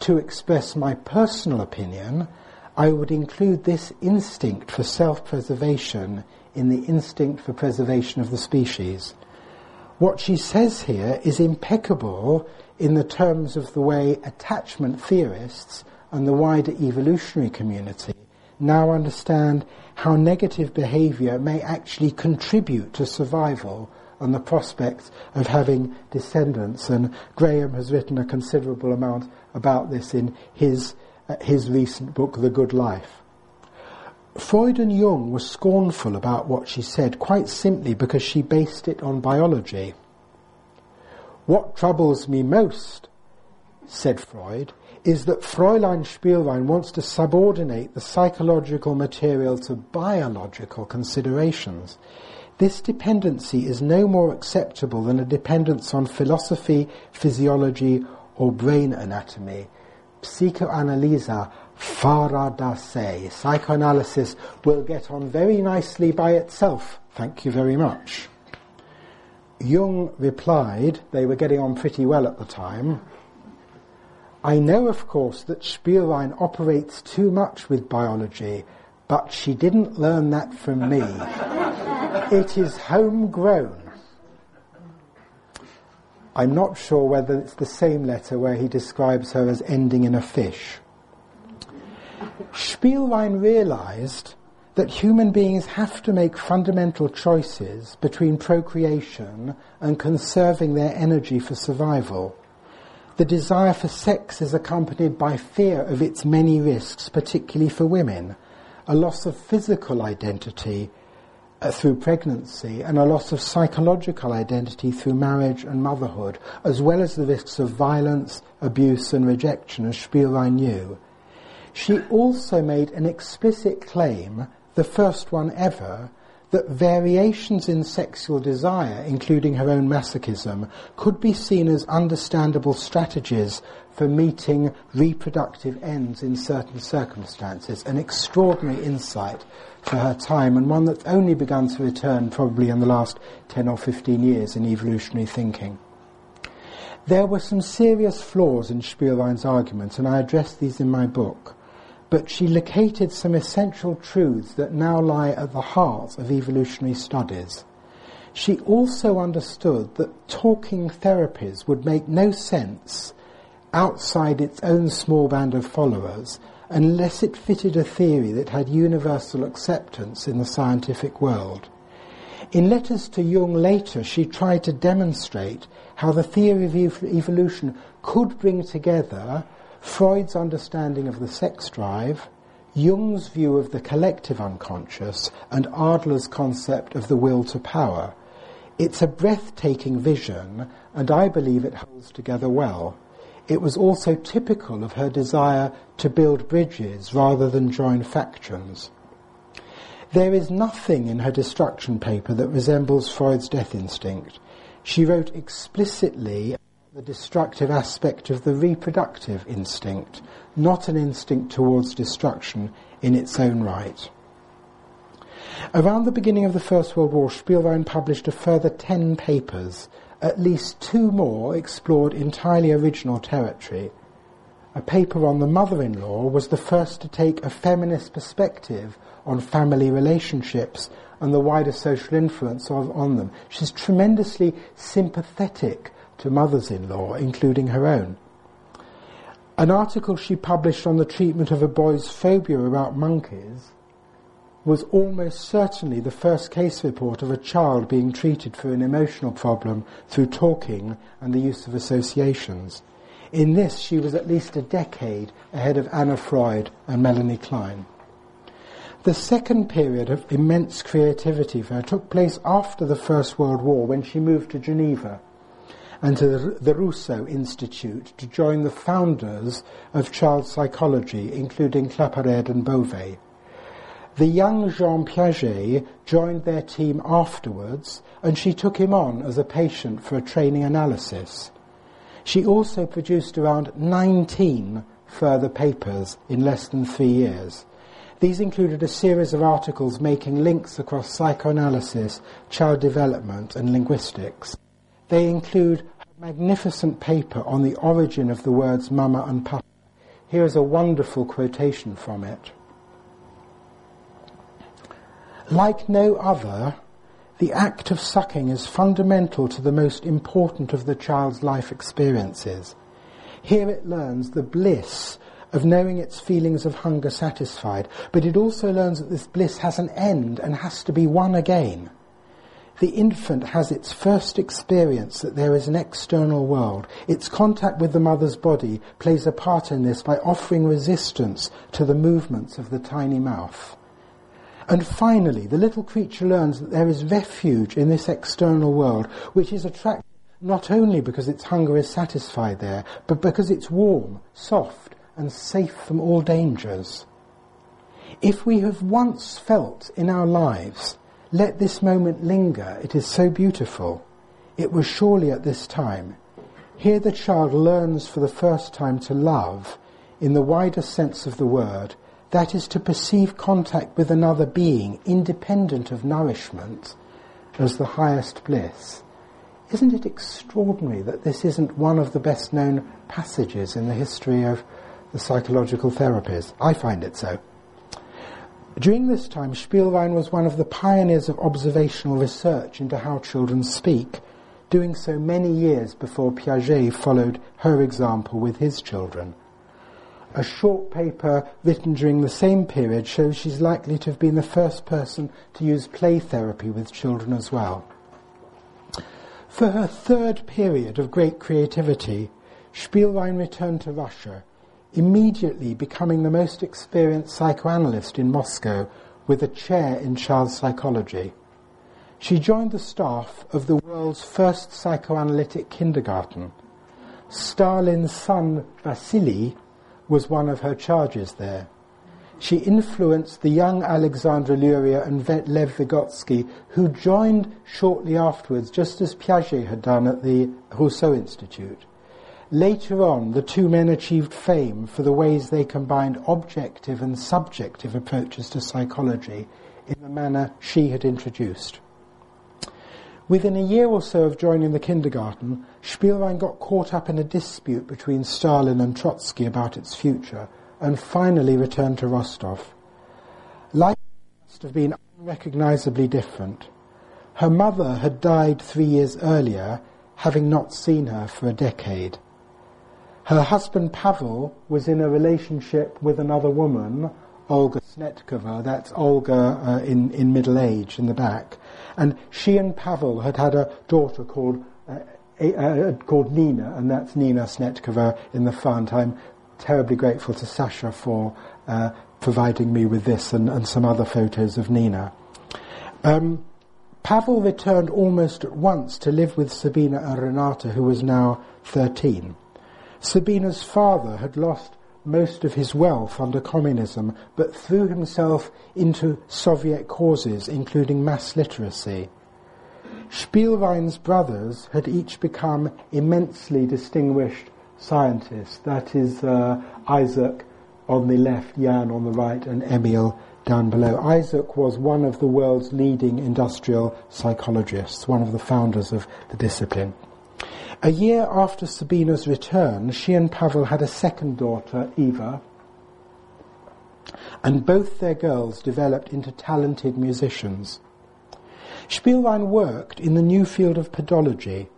To express my personal opinion, I would include this instinct for self-preservation in the instinct for preservation of the species. What she says here is impeccable in the terms of the way attachment theorists and the wider evolutionary community now understand how negative behavior may actually contribute to survival and the prospect of having descendants. And Graham has written a considerable amount about this in his, uh, his recent book, The Good Life. Freud and Jung were scornful about what she said, quite simply because she based it on biology. What troubles me most, said Freud, is that Fräulein Spielrein wants to subordinate the psychological material to biological considerations. This dependency is no more acceptable than a dependence on philosophy, physiology, or brain anatomy. Psychoanalyse fara da se. Psychoanalysis will get on very nicely by itself. Thank you very much. Jung replied, they were getting on pretty well at the time. I know, of course, that Spielrein operates too much with biology, but she didn't learn that from me. It is homegrown. I'm not sure whether it's the same letter where he describes her as ending in a fish. Spielrein realized that human beings have to make fundamental choices between procreation and conserving their energy for survival. The desire for sex is accompanied by fear of its many risks, particularly for women, a loss of physical identity, uh, through pregnancy and a loss of psychological identity through marriage and motherhood, as well as the risks of violence, abuse and rejection, as Spielrein knew. She also made an explicit claim, the first one ever, that variations in sexual desire, including her own masochism, could be seen as understandable strategies for meeting reproductive ends in certain circumstances. An extraordinary insight for her time, and one that's only begun to return probably in the last 10 or 15 years in evolutionary thinking. There were some serious flaws in Spielrein's arguments, and I address these in my book. but she located some essential truths that now lie at the heart of evolutionary studies. She also understood that talking therapies would make no sense outside its own small band of followers unless it fitted a theory that had universal acceptance in the scientific world. In letters to Jung later, she tried to demonstrate how the theory of ev- evolution could bring together Freud's understanding of the sex drive, Jung's view of the collective unconscious, and Adler's concept of the will to power. It's a breathtaking vision, and I believe it holds together well. It was also typical of her desire to build bridges rather than join factions. There is nothing in her destruction paper that resembles Freud's death instinct. She wrote explicitly the destructive aspect of the reproductive instinct, not an instinct towards destruction in its own right. Around the beginning of the First World War, Spielrein published a further ten papers. At least two more explored entirely original territory. A paper on the mother-in-law was the first to take a feminist perspective on family relationships and the wider social influence of, on them. She's tremendously sympathetic to mothers-in-law, including her own. An article she published on the treatment of a boy's phobia about monkeys was almost certainly the first case report of a child being treated for an emotional problem through talking and the use of associations. In this, she was at least a decade ahead of Anna Freud and Melanie Klein. The second period of immense creativity for her took place after the First World War when she moved to Geneva and to the Rousseau Institute to join the founders of child psychology, including Claparède and Bovet. The young Jean Piaget joined their team afterwards, and she took him on as a patient for a training analysis. She also produced around 19 further papers in less than three years. These included a series of articles making links across psychoanalysis, child development, and linguistics. They include a magnificent paper on the origin of the words mama and papa. Here is a wonderful quotation from it. Like no other, the act of sucking is fundamental to the most important of the child's life experiences. Here it learns the bliss of knowing its feelings of hunger satisfied, but it also learns that this bliss has an end and has to be won again. The infant has its first experience that there is an external world. Its contact with the mother's body plays a part in this by offering resistance to the movements of the tiny mouth. And finally, the little creature learns that there is refuge in this external world, which is attractive not only because its hunger is satisfied there, but because it's warm, soft, and safe from all dangers. If we have once felt in our lives, let this moment linger, it is so beautiful. It was surely at this time. Here the child learns for the first time to love, in the widest sense of the word, that is to perceive contact with another being, independent of nourishment, as the highest bliss. Isn't it extraordinary that this isn't one of the best known passages in the history of the psychological therapies? I find it so. During this time, Spielrein was one of the pioneers of observational research into how children speak, doing so many years before Piaget followed her example with his children. A short paper written during the same period shows she's likely to have been the first person to use play therapy with children as well. For her third period of great creativity, Spielrein returned to Russia, immediately becoming the most experienced psychoanalyst in Moscow with a chair in child psychology. She joined the staff of the world's first psychoanalytic kindergarten. Stalin's son Vasily was one of her charges there. She influenced the young Alexander Luria and Lev Vygotsky, who joined shortly afterwards, just as Piaget had done at the Rousseau Institute. Later on, the two men achieved fame for the ways they combined objective and subjective approaches to psychology in the manner she had introduced. Within a year or so of joining the kindergarten, Spielrein got caught up in a dispute between Stalin and Trotsky about its future, and finally returned to Rostov. Life must have been unrecognizably different. Her mother had died three years earlier, having not seen her for a decade. Her husband Pavel was in a relationship with another woman, Olga Snetkova, that's Olga uh, in, in middle age in the back. And she and Pavel had had a daughter called, uh, uh, called Nina, and that's Nina Snetkova in the front. I'm terribly grateful to Sasha for uh, providing me with this and, and, some other photos of Nina. Um, Pavel returned almost at once to live with Sabina and Renata, who was now 13. Sabina's father had lost most of his wealth under communism, but threw himself into Soviet causes, including mass literacy. Spielrein's brothers had each become immensely distinguished scientists. That is uh, Isaac on the left, Jan on the right, and Emil down below. Isaac was one of the world's leading industrial psychologists, one of the founders of the discipline. A year after Sabina's return, she and Pavel had a second daughter, Eva, and both their girls developed into talented musicians. Spielrein worked in the new field of pedology,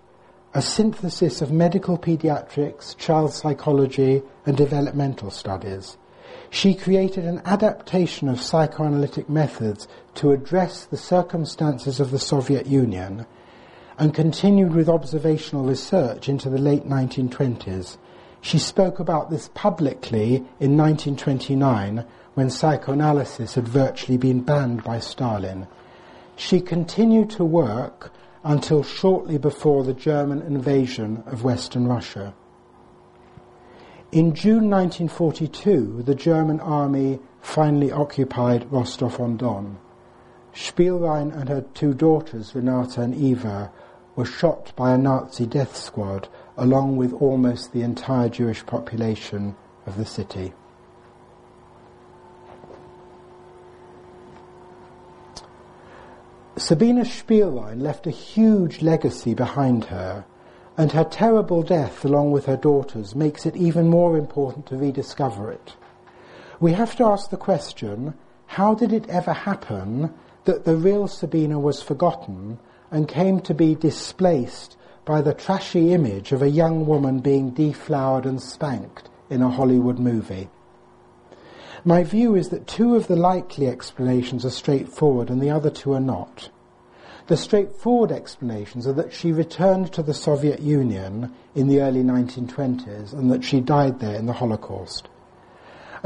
a synthesis of medical pediatrics, child psychology, and developmental studies. She created an adaptation of psychoanalytic methods to address the circumstances of the Soviet Union and continued with observational research into the late 1920s. She spoke about this publicly in 1929 when psychoanalysis had virtually been banned by Stalin. She continued to work until shortly before the German invasion of Western Russia. In June 1942, the German army finally occupied Rostov-on-Don. Spielrein and her two daughters, Renata and Eva, were shot by a Nazi death squad along with almost the entire Jewish population of the city. Sabina Spielrein left a huge legacy behind her, and her terrible death, along with her daughters, makes it even more important to rediscover it. We have to ask the question how did it ever happen that the real Sabina was forgotten and came to be displaced by the trashy image of a young woman being deflowered and spanked in a Hollywood movie. My view is that two of the likely explanations are straightforward and the other two are not. The straightforward explanations are that she returned to the Soviet Union in the early 1920s and that she died there in the Holocaust.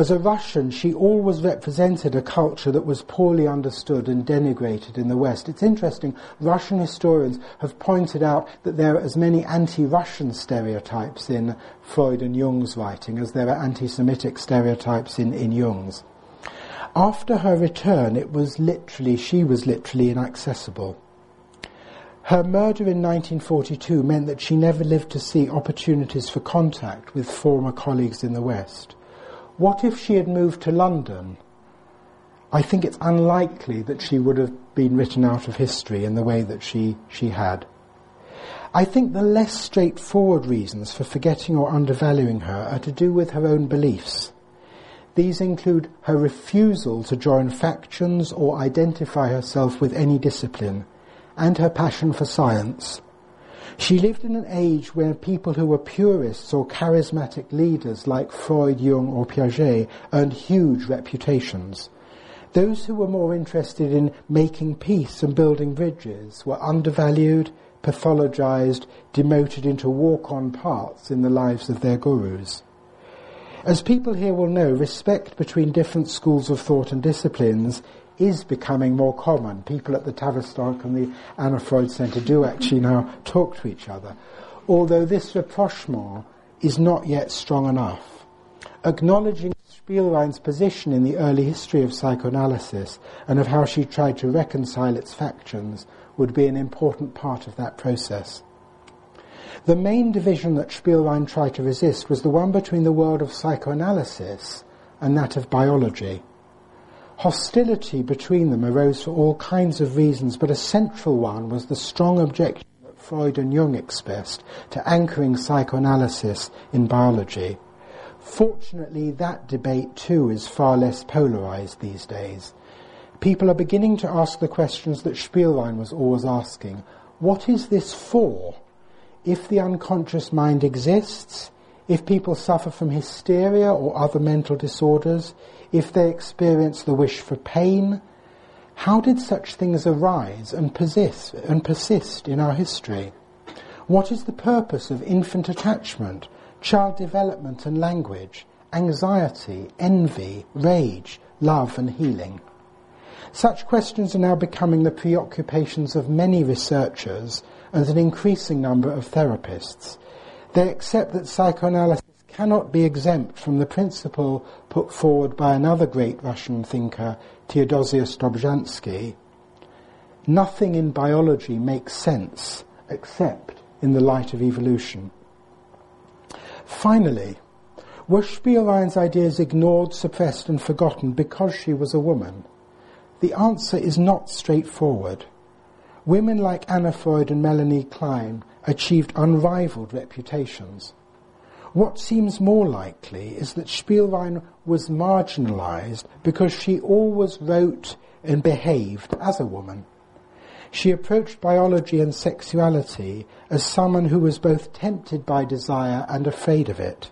As a Russian, she always represented a culture that was poorly understood and denigrated in the West. It's interesting, Russian historians have pointed out that there are as many anti-Russian stereotypes in Freud and Jung's writing as there are anti-Semitic stereotypes in, in Jung's. After her return, it was literally, she was literally inaccessible. Her murder in 1942 meant that she never lived to see opportunities for contact with former colleagues in the West. What if she had moved to London? I think it's unlikely that she would have been written out of history in the way that she, she had. I think the less straightforward reasons for forgetting or undervaluing her are to do with her own beliefs. These include her refusal to join factions or identify herself with any discipline, and her passion for science. She lived in an age when people who were purists or charismatic leaders like Freud, Jung, or Piaget earned huge reputations. Those who were more interested in making peace and building bridges were undervalued, pathologized, demoted into walk-on parts in the lives of their gurus. As people here will know, respect between different schools of thought and disciplines is becoming more common. People at the Tavistock and the Anna Freud Centre do actually now talk to each other. Although this rapprochement is not yet strong enough. Acknowledging Spielrein's position in the early history of psychoanalysis and of how she tried to reconcile its factions would be an important part of that process. The main division that Spielrein tried to resist was the one between the world of psychoanalysis and that of biology. Hostility between them arose for all kinds of reasons, but a central one was the strong objection that Freud and Jung expressed to anchoring psychoanalysis in biology. Fortunately, that debate too is far less polarized these days. People are beginning to ask the questions that Spielrein was always asking. What is this for? If the unconscious mind exists, if people suffer from hysteria or other mental disorders, if they experience the wish for pain, how did such things arise and persist, and persist in our history? What is the purpose of infant attachment, child development and language, anxiety, envy, rage, love and healing? Such questions are now becoming the preoccupations of many researchers and an increasing number of therapists. They accept that psychoanalysis cannot be exempt from the principle put forward by another great Russian thinker, Theodosius Dobzhansky. Nothing in biology makes sense except in the light of evolution. Finally, were Spielrein's ideas ignored, suppressed and forgotten because she was a woman? The answer is not straightforward. Women like Anna Freud and Melanie Klein achieved unrivaled reputations. What seems more likely is that Spielrein was marginalized because she always wrote and behaved as a woman. She approached biology and sexuality as someone who was both tempted by desire and afraid of it.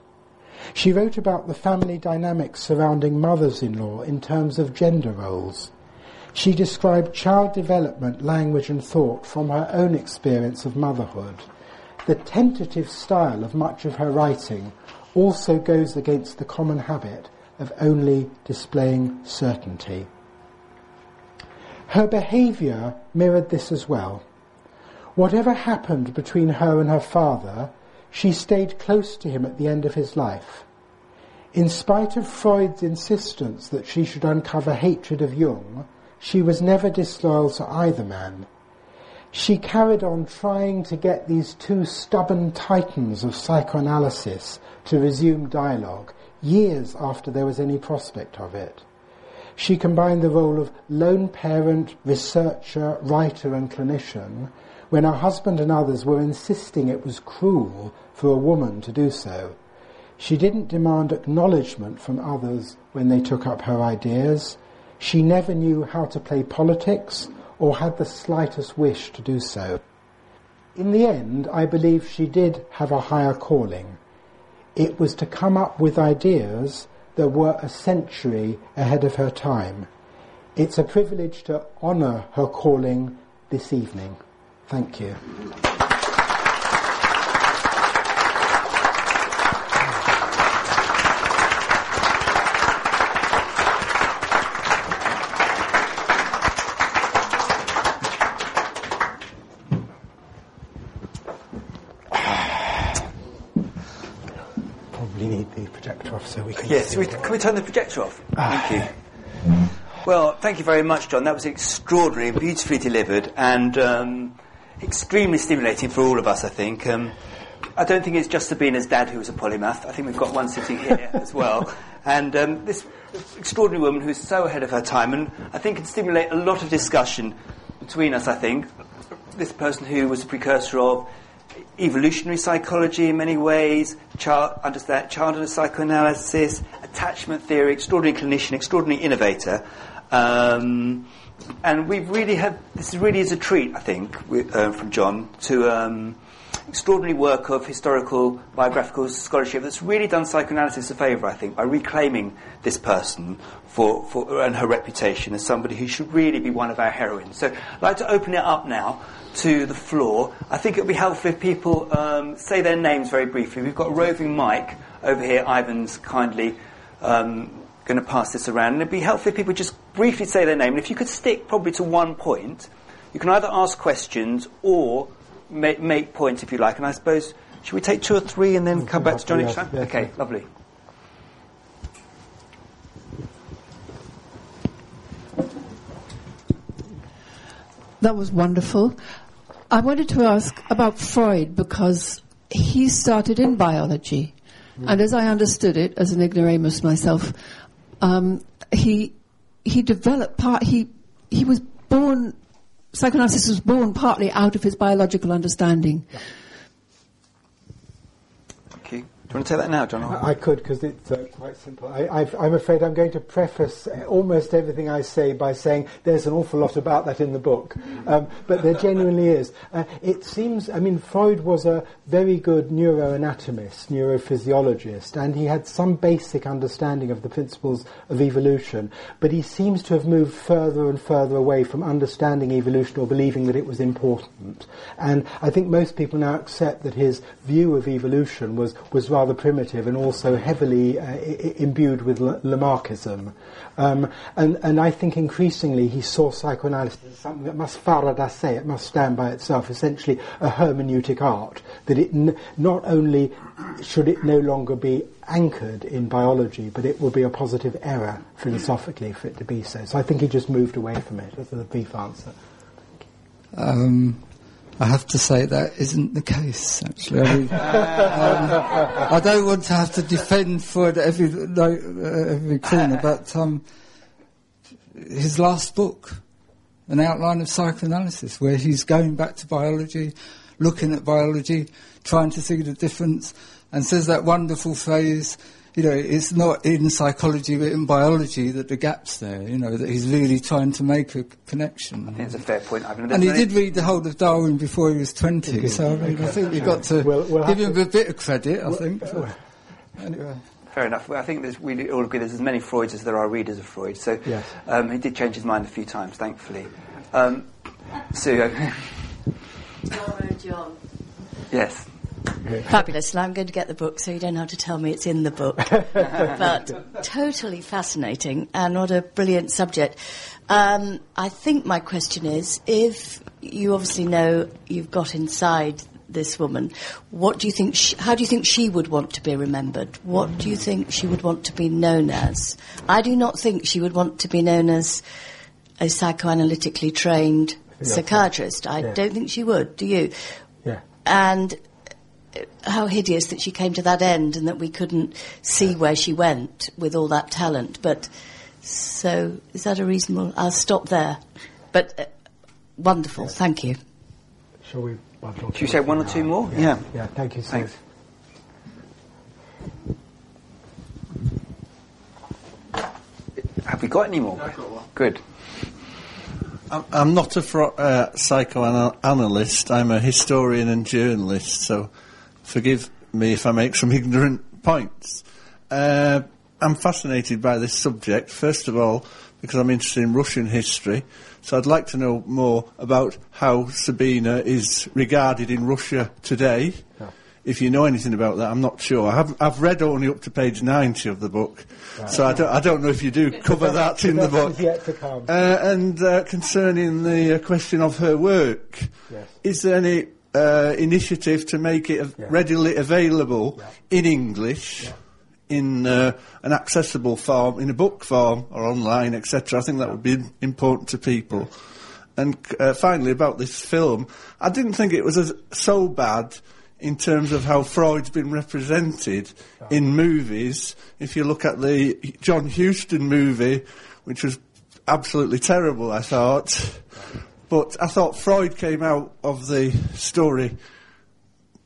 She wrote about the family dynamics surrounding mothers-in-law in terms of gender roles. She described child development, language and thought from her own experience of motherhood. The tentative style of much of her writing also goes against the common habit of only displaying certainty. Her behaviour mirrored this as well. Whatever happened between her and her father, she stayed close to him at the end of his life. In spite of Freud's insistence that she should uncover hatred of Jung, she was never disloyal to either man. She carried on trying to get these two stubborn titans of psychoanalysis to resume dialogue years after there was any prospect of it. She combined the role of lone parent, researcher, writer and clinician when her husband and others were insisting it was cruel for a woman to do so. She didn't demand acknowledgement from others when they took up her ideas. She never knew how to play politics or had the slightest wish to do so. In the end, I believe she did have a higher calling. It was to come up with ideas that were a century ahead of her time. It's a privilege to honour her calling this evening. Thank you. So we can. Yes, we, can we turn the projector off? Ah. Thank you. Well, thank you very much, John. That was extraordinary, beautifully delivered, and um, extremely stimulating for all of us. I think. Um, I don't think it's just Sabina's dad who was a polymath. I think we've got one sitting here as well, and um, this extraordinary woman who's so ahead of her time, and I think can stimulate a lot of discussion between us. I think this person who was a precursor of evolutionary psychology in many ways, child, understand, childhood psychoanalysis, attachment theory, extraordinary clinician, extraordinary innovator. Um, and we've really have, this really is a treat, I think, uh, from John, to um, extraordinary work of historical biographical scholarship that's really done psychoanalysis a favour, I think, by reclaiming this person for, for, and her reputation as somebody who should really be one of our heroines. So I'd like to open it up now to the floor. I think it would be helpful if people um, say their names very briefly. We've got a roving mic over here. Ivan's kindly um, going to pass this around. And it'd be helpful if people just briefly say their name. And if you could stick probably to one point, you can either ask questions or make, make points if you like. And I suppose, should we take two or three and then come back to Johnny? Yeah, okay, lovely. That was wonderful. I wanted to ask about Freud because he started in biology. Mm. And as I understood it, as an ignoramus myself, um, he he developed part. He he was born. Psychoanalysis was born partly out of his biological understanding. Okay. you want to take that now, John? I could because it's uh, quite simple. I, am afraid I'm going to preface almost everything I say by saying there's an awful lot about that in the book, um, but there genuinely is. Uh, it seems, I mean, Freud was a very good neuroanatomist, neurophysiologist, and he had some basic understanding of the principles of evolution, but he seems to have moved further and further away from understanding evolution or believing that it was important. And I think most people now accept that his view of evolution was, was rather primitive and also heavily uh, imbued with Lamarckism. Um, and, and I think increasingly he saw psychoanalysis as something that must fara da it must stand by itself, essentially a hermeneutic art, that it n- not only should it no longer be anchored in biology, but it will be a positive error philosophically for it to be so. So I think he just moved away from it. That's the brief answer. Um, I have to say that isn't the case, actually. I, mean, um, I don't want to have to defend Freud every, like, uh, every corner, but um, his last book, An Outline of Psychoanalysis, where he's going back to biology, looking at biology, trying to see the difference, and says that wonderful phrase, you know, it's not in psychology but in biology that the gap's there, you know, that he's really trying to make a connection. I think it's a fair point. and he did read the whole of Darwin before he was 20, so I, mean, I think you've got to we'll, we'll give him to a bit of credit, I think. anyway. Fair enough. I think there's we all agree there's as many Freuds as there are readers of Freud, so yes. um, he did change his mind a few times, thankfully. Um, Sue. John. Yes. Fabulous. And I'm going to get the book so you don't have to tell me it's in the book. but totally fascinating and what a brilliant subject. Um, I think my question is if you obviously know you've got inside this woman, what do you think? She, how do you think she would want to be remembered? What do you think she would want to be known as? I do not think she would want to be known as a psychoanalytically trained psychiatrist. I yeah. don't think she would. Do you? Yeah. And how hideous that she came to that end and that we couldn't see where she went with all that talent. But so is that a reasonable? I'll stop there. But uh, wonderful, yes. thank you. Shall we? Should you say one or two more? Yeah. Yeah. yeah thank you. Thanks. Have we got any more? Good. I'm not a fro- uh, psychoanalyst. I'm a historian and journalist. So forgive me if I make some ignorant points. Uh, I'm fascinated by this subject, first of all, because I'm interested in Russian history. So I'd like to know more about how Sabina is regarded in Russia today. Yeah. If you know anything about that, I'm not sure. I've, I've read only up to page 90 of the book, right. so I don't, I don't, know if you do cover that in the book. yet to Uh, and uh, concerning the uh, question of her work, yes. is there any uh, initiative to make it yeah. readily available yeah. in English. Yeah. In uh, an accessible form, in a book form or online, etc. I think that would be important to people. And uh, finally, about this film, I didn't think it was as, so bad in terms of how Freud's been represented in movies. If you look at the John Huston movie, which was absolutely terrible, I thought, but I thought Freud came out of the story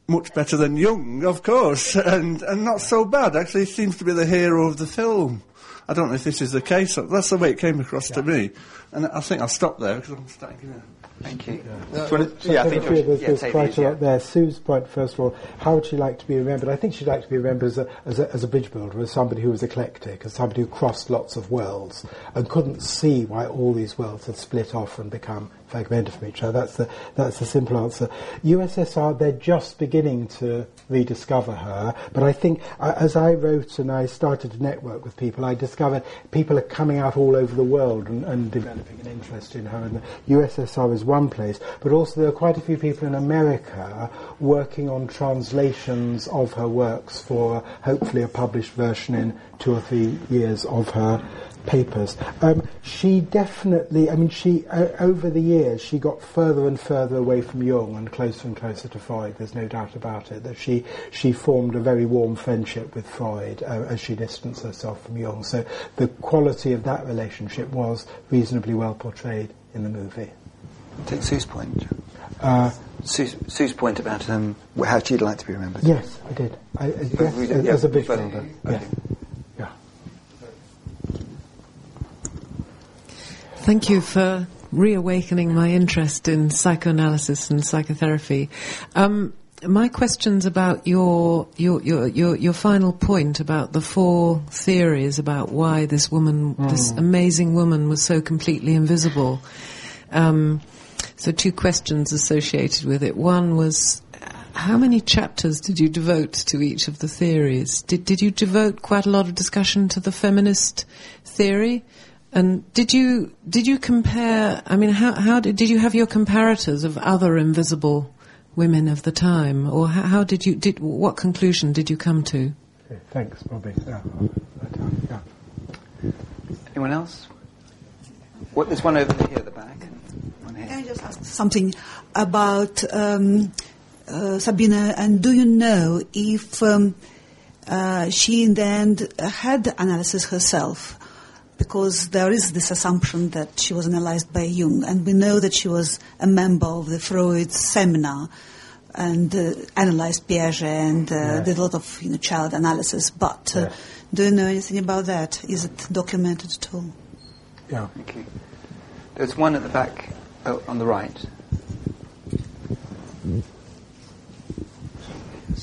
much better than Jung, of course, and, and not so bad. Actually, he seems to be the hero of the film. I don't know if this is the case. That's the way it came across yeah. to me. And I think I'll stop there because I'm starting to... Thank you. Yeah, so, yeah I think there's, yeah, there's quite a lot there. Sue's point, first of all, how would she like to be remembered? I think she'd like to be remembered as a, as a, as a bridge builder, as somebody who was eclectic, as somebody who crossed lots of worlds and couldn't see why all these worlds had split off and become fragmented from each other. That's the, that's the simple answer. USSR, they're just beginning to rediscover her, but I think uh, as I wrote and I started to network with people, I discovered people are coming out all over the world and, and developing an interest in her, and the USSR is one place, but also there are quite a few people in America working on translations of her works for hopefully a published version in two or three years of her papers. Um, she definitely, I mean, she uh, over the years she got further and further away from Jung and closer and closer to Freud. There's no doubt about it that she she formed a very warm friendship with Freud uh, as she distanced herself from Jung. So the quality of that relationship was reasonably well portrayed in the movie. Take Sue's point. Uh, Sue's, Sue's point about um, how she'd like to be remembered. Yes, I did. I, yes, as, as a big builder. okay. Yeah. Thank you for reawakening my interest in psychoanalysis and psychotherapy. Um, my question's about your, your your your your final point about the four theories about why this woman, this amazing woman, was so completely invisible. Um, so two questions associated with it. One was, how many chapters did you devote to each of the theories? Did did you devote quite a lot of discussion to the feminist theory? And did you did you compare? I mean, how how did did you have your comparators of other invisible women of the time, or how, how did you did what conclusion did you come to? Okay, thanks, Bobby. Yeah. yeah. Anyone else? What, there's one over here at the back. and One Can. I just ask something about um, uh, Sabina? And do you know if um, uh, she in the end had analysis herself? Because there is this assumption that she was analyzed by Jung, and we know that she was a member of the Freud seminar and uh, analyzed Piaget and uh, Yes. did a lot of you know, child analysis. But uh, Yes. do you know anything about that? Is it documented at all? yeah. Thank you. There's one at the back oh, on the right.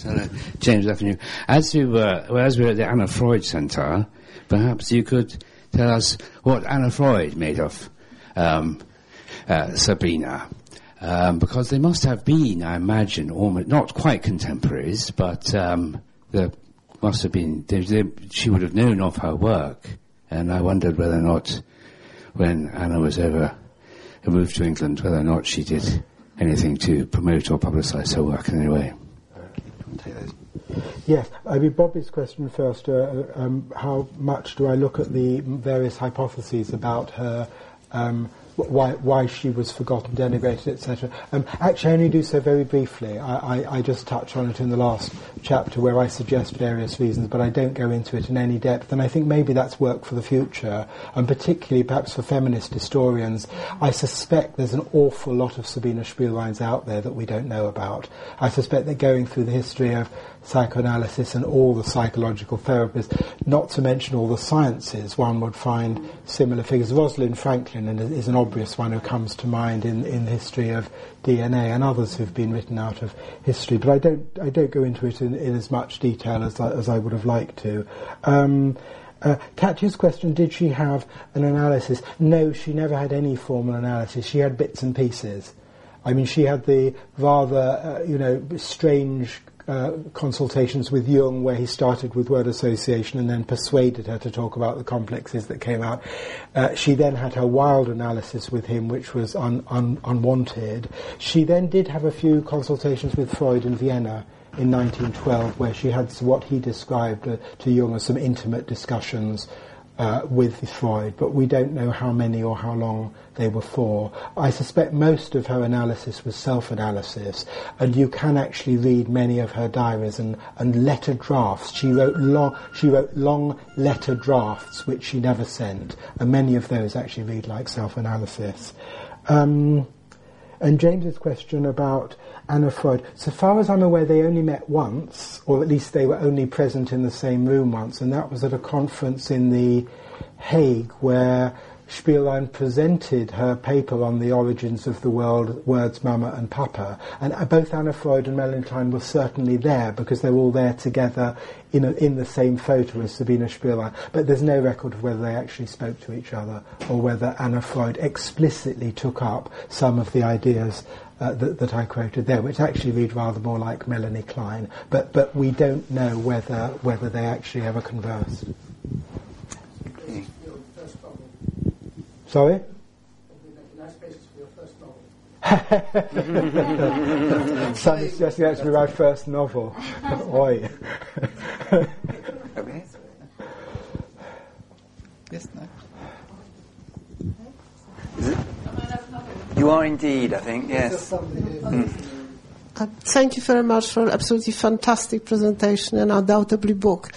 Hello, James Avenue. As we were, well, as we were at the Anna Freud Centre, perhaps you could tell us what Anna Freud made of um, uh, Sabrina, um, because they must have been, I imagine, almost not quite contemporaries, but um, there must have been. They, they, she would have known of her work, and I wondered whether or not, when Anna was over, moved to England, whether or not she did anything to promote or publicise her work in any way. Those. Yes, I mean Bobby's question first. Uh, um, how much do I look at the various hypotheses about her, um, why why she was forgotten, denigrated, etc. Um, actually, I only do so very briefly. I, I, I just touch on it in the last chapter where I suggest various reasons, but I don't go into it in any depth. And I think maybe that's work for the future, and particularly perhaps for feminist historians. I suspect there's an awful lot of Sabina Spielreins out there that we don't know about. I suspect that going through the history of psychoanalysis and all the psychological therapies, not to mention all the sciences, one would find similar figures. Rosalind Franklin is an obvious one who comes to mind in, in the history of DNA and others who've been written out of history. But I don't, I don't go into it in, in as much detail as I, as I would have liked to. Um, uh, Katya's question, did she have an analysis? No, she never had any formal analysis. She had bits and pieces. I mean, she had the rather, uh, you know, strange uh, consultations with Jung, where he started with word association and then persuaded her to talk about the complexes that came out. Uh, she then had her wild analysis with him, which was un- un- unwanted. She then did have a few consultations with Freud in Vienna in 1912, where she had what he described uh, to Jung as some intimate discussions uh, with Freud, but we don't know how many or how long they were for. I suspect most of her analysis was self-analysis, and you can actually read many of her diaries and, and letter drafts. She wrote long, she wrote long letter drafts which she never sent, and many of those actually read like self-analysis. Um, and James's question about Anna Freud, so far as I'm aware, they only met once, or at least they were only present in the same room once, and that was at a conference in the Hague where Spielrein presented her paper on the origins of the world, words mama and papa. And uh, both Anna Freud and Melanie Klein were certainly there because they were all there together in, a, in the same photo as Sabina Spielrein. But there's no record of whether they actually spoke to each other or whether Anna Freud explicitly took up some of the ideas uh, that, that I quoted there, which actually read rather more like Melanie Klein. But, but we don't know whether, whether they actually ever conversed. Okay. Sorry? Son is suggesting that to be my first novel. Oi. Yes, no. You are indeed, I think, yes. Uh, thank you very much for an absolutely fantastic presentation and undoubtedly book.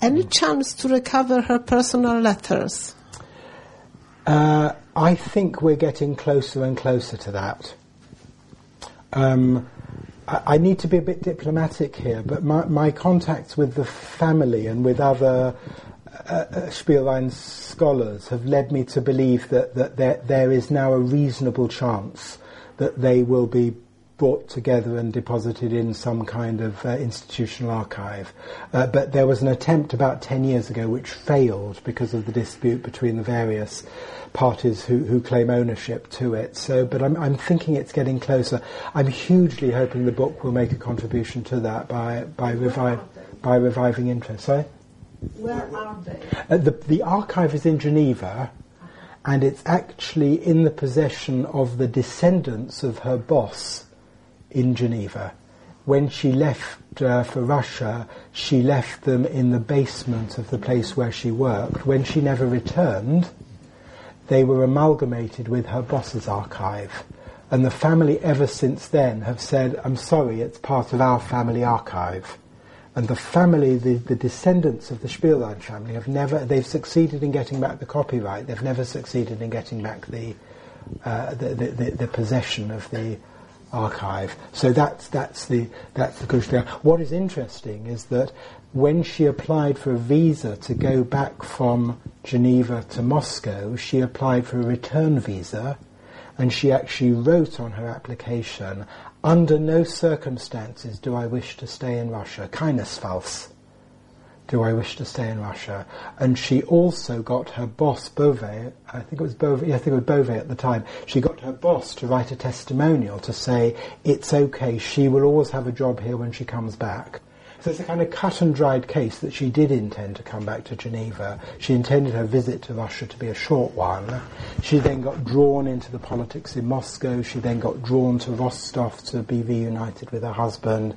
Any chance to recover her personal letters? Uh, I think we're getting closer and closer to that. Um, I, I need to be a bit diplomatic here, but my, my contacts with the family and with other uh, uh, Spielrein scholars have led me to believe that, that there, there is now a reasonable chance that they will be brought together and deposited in some kind of uh, institutional archive. Uh, but there was an attempt about 10 years ago which failed because of the dispute between the various parties who, who claim ownership to it. So, but I'm, I'm thinking it's getting closer. I'm hugely hoping the book will make a contribution to that by, by, revive, by reviving interest. Sorry? Where are they? Uh, the, the archive is in Geneva, and it's actually in the possession of the descendants of her boss in Geneva. When she left uh, for Russia, she left them in the basement of the place where she worked. When she never returned, they were amalgamated with her boss's archive. And the family ever since then have said, I'm sorry, it's part of our family archive. And the family, the, the descendants of the Spielrein family have never, they've succeeded in getting back the copyright, they've never succeeded in getting back the, uh, the, the, the possession of the archive. So that's, that's the, that's the question. What is interesting is that when she applied for a visa to go back from Geneva to Moscow, she applied for a return visa and she actually wrote on her application, under no circumstances do I wish to stay in Russia. Keinesfalls do I wish to stay in Russia. And she also got her boss, Bovet, I think it was Bovet, I think it was Bovet at the time, she got her boss to write a testimonial to say, it's okay, she will always have a job here when she comes back. So it's a kind of cut and dried case that she did intend to come back to Geneva. She intended her visit to Russia to be a short one. She then got drawn into the politics in Moscow. She then got drawn to Rostov to be reunited with her husband.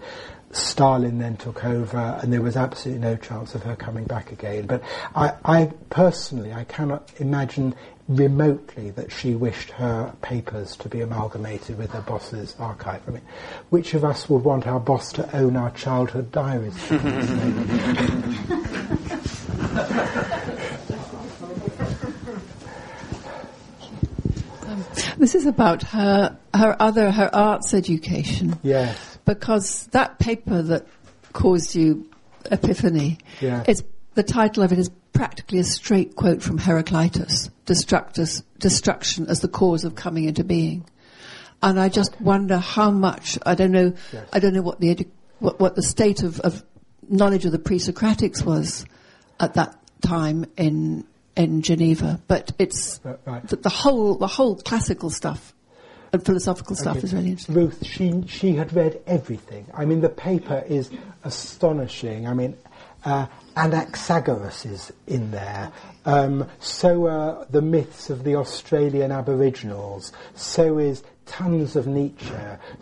Stalin then took over, and there was absolutely no chance of her coming back again. But I, I personally, I cannot imagine remotely that she wished her papers to be amalgamated with her boss's archive. I mean, which of us would want our boss to own our childhood diaries? Um, this is about her, her other, her arts education. Yes. Because that paper that caused you epiphany, Yeah. it's, the title of it is practically a straight quote from Heraclitus, Destructus, destruction as the cause of coming into being. And I just wonder how much, I don't know, Yes. I don't know what the, edu- what, what the state of, of knowledge of the pre-Socratics was at that time in, in Geneva, but it's, Right, the, the whole, the whole classical stuff and philosophical stuff Okay. is really interesting. Ruth, she she had read everything. I mean, the paper is astonishing. I mean, uh, Anaxagoras is in there. Um, so are the myths of the Australian Aboriginals. So is tons of Nietzsche.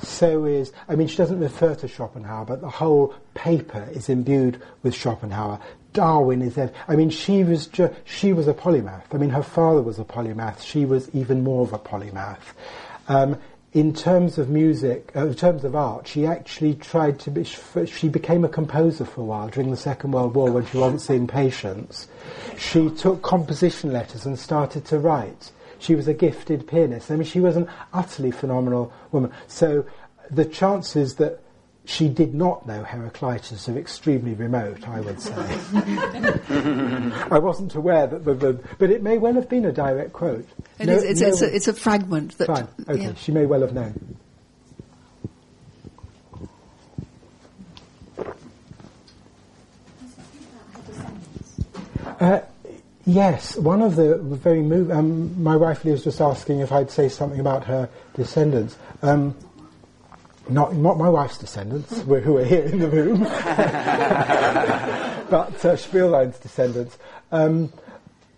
So is, I mean, she doesn't refer to Schopenhauer, but the whole paper is imbued with Schopenhauer. Darwin is there. I mean, she was ju- she was a polymath. I mean, her father was a polymath. She was even more of a polymath. Um, in terms of music, uh, in terms of art, she actually tried to be, she became a composer for a while during the Second World War when she wasn't seeing patients. She took composition letters and started to write. She was a gifted pianist. I mean, she was an utterly phenomenal woman. So the chances that she did not know Heraclitus are extremely remote, I would say. I wasn't aware that the, the, but it may well have been a direct quote. It No- is, it's, no it's, a, it's a fragment that. Fine. Okay. yeah. She may well have known. Uh, yes, one of the very move. Um, my wife Lee was just asking if I'd say something about her descendants. Um, not, not my wife's descendants, who who are here in the room, but uh, descendants. Um,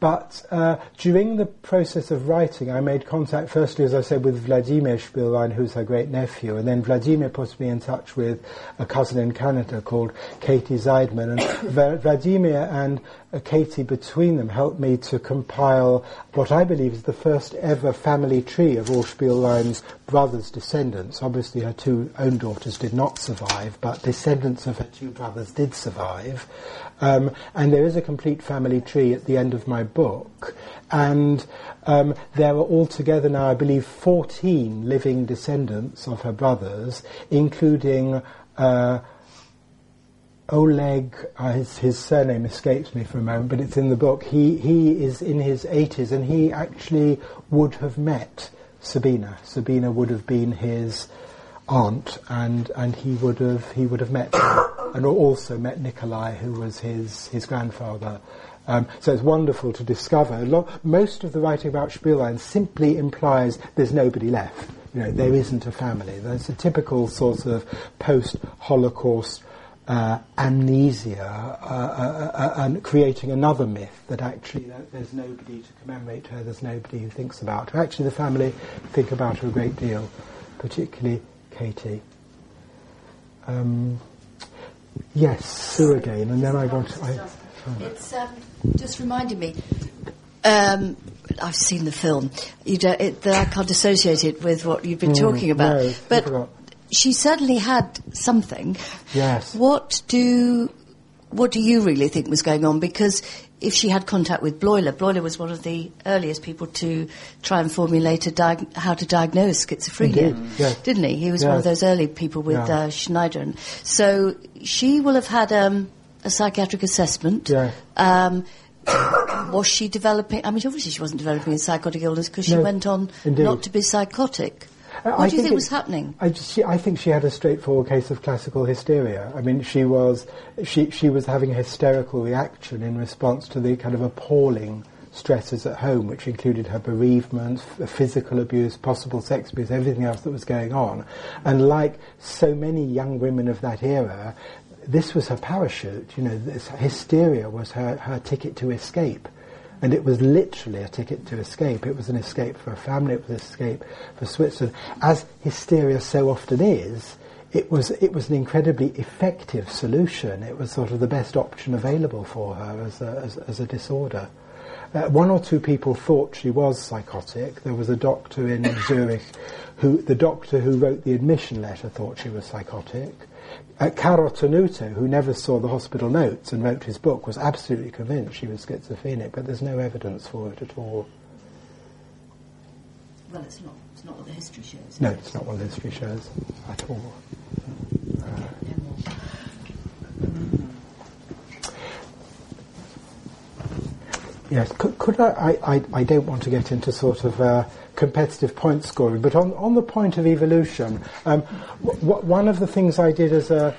but uh, during the process of writing, I made contact, firstly, as I said, with Vladimir Spielrein, who's her great nephew, and then Vladimir put me in touch with a cousin in Canada called Katie Zeidman. And Vladimir and uh, Katie, between them, helped me to compile what I believe is the first ever family tree of all Spielrein's brothers' descendants. Obviously, her two own daughters did not survive, but descendants of her two brothers did survive. Um, and there is a complete family tree at the end of my book. and um, there are altogether now, I believe, 14 living descendants of her brothers, including uh, Oleg, uh, his, his, surname escapes me for a moment, but it's in the book. He, he is in his 80s and he actually would have met Sabina. Sabina would have been his aunt and, and he, would have, he would have met her and also met Nikolai, who was his, his grandfather. Um, so it's wonderful to discover. most of the writing about Spielrein simply implies there's nobody left. You know, there isn't a family. There's a typical sort of post-Holocaust uh, amnesia uh, uh, uh, and creating another myth that actually there's nobody to commemorate her, there's nobody who thinks about her. Actually, the family think about her a great deal, particularly Katie. Um, yes, Sue again, and then I want to. I, it's um, just reminded me. Um, I've seen the film. You it, I can't associate it with what you've been mm, talking about. No, but she certainly had something. Yes. What do what do you really think was going on? Because if she had contact with Bleuler, Bleuler was one of the earliest people to try and formulate diag- how to diagnose schizophrenia, Indeed, yes. didn't he? He was yes. one of those early people with yeah. uh, Schneider. So she will have had um, a psychiatric assessment. Yeah. Um, was she developing? I mean, obviously she wasn't developing a psychotic illness because she no, went on indeed. not to be psychotic. What I do you think, think was happening? I, she, I, think she had a straightforward case of classical hysteria. I mean, she was she she was having a hysterical reaction in response to the kind of appalling stresses at home, which included her bereavement, f- physical abuse, possible sex abuse, everything else that was going on. And like so many young women of that era, this was her parachute. You know, this hysteria was her, her ticket to escape. And it was literally a ticket to escape. It was an escape for a family, it was an escape for Switzerland. As hysteria so often is, it was, it was an incredibly effective solution. It was sort of the best option available for her as a, as, as a disorder. Uh, one or two people thought she was psychotic. There was a doctor in Zurich who, the doctor who wrote the admission letter thought she was psychotic. Uh, Carotenuto, who never saw the hospital notes and wrote his book, was absolutely convinced she was schizophrenic, but there's no evidence for it at all. Well, it's not, it's not what the history shows. No, it's not what the history shows at all. Uh, yes, could, could I, I, I, don't want to get into sort of uh, competitive point scoring. But on, on the point of evolution, um, w- one of the things I did as a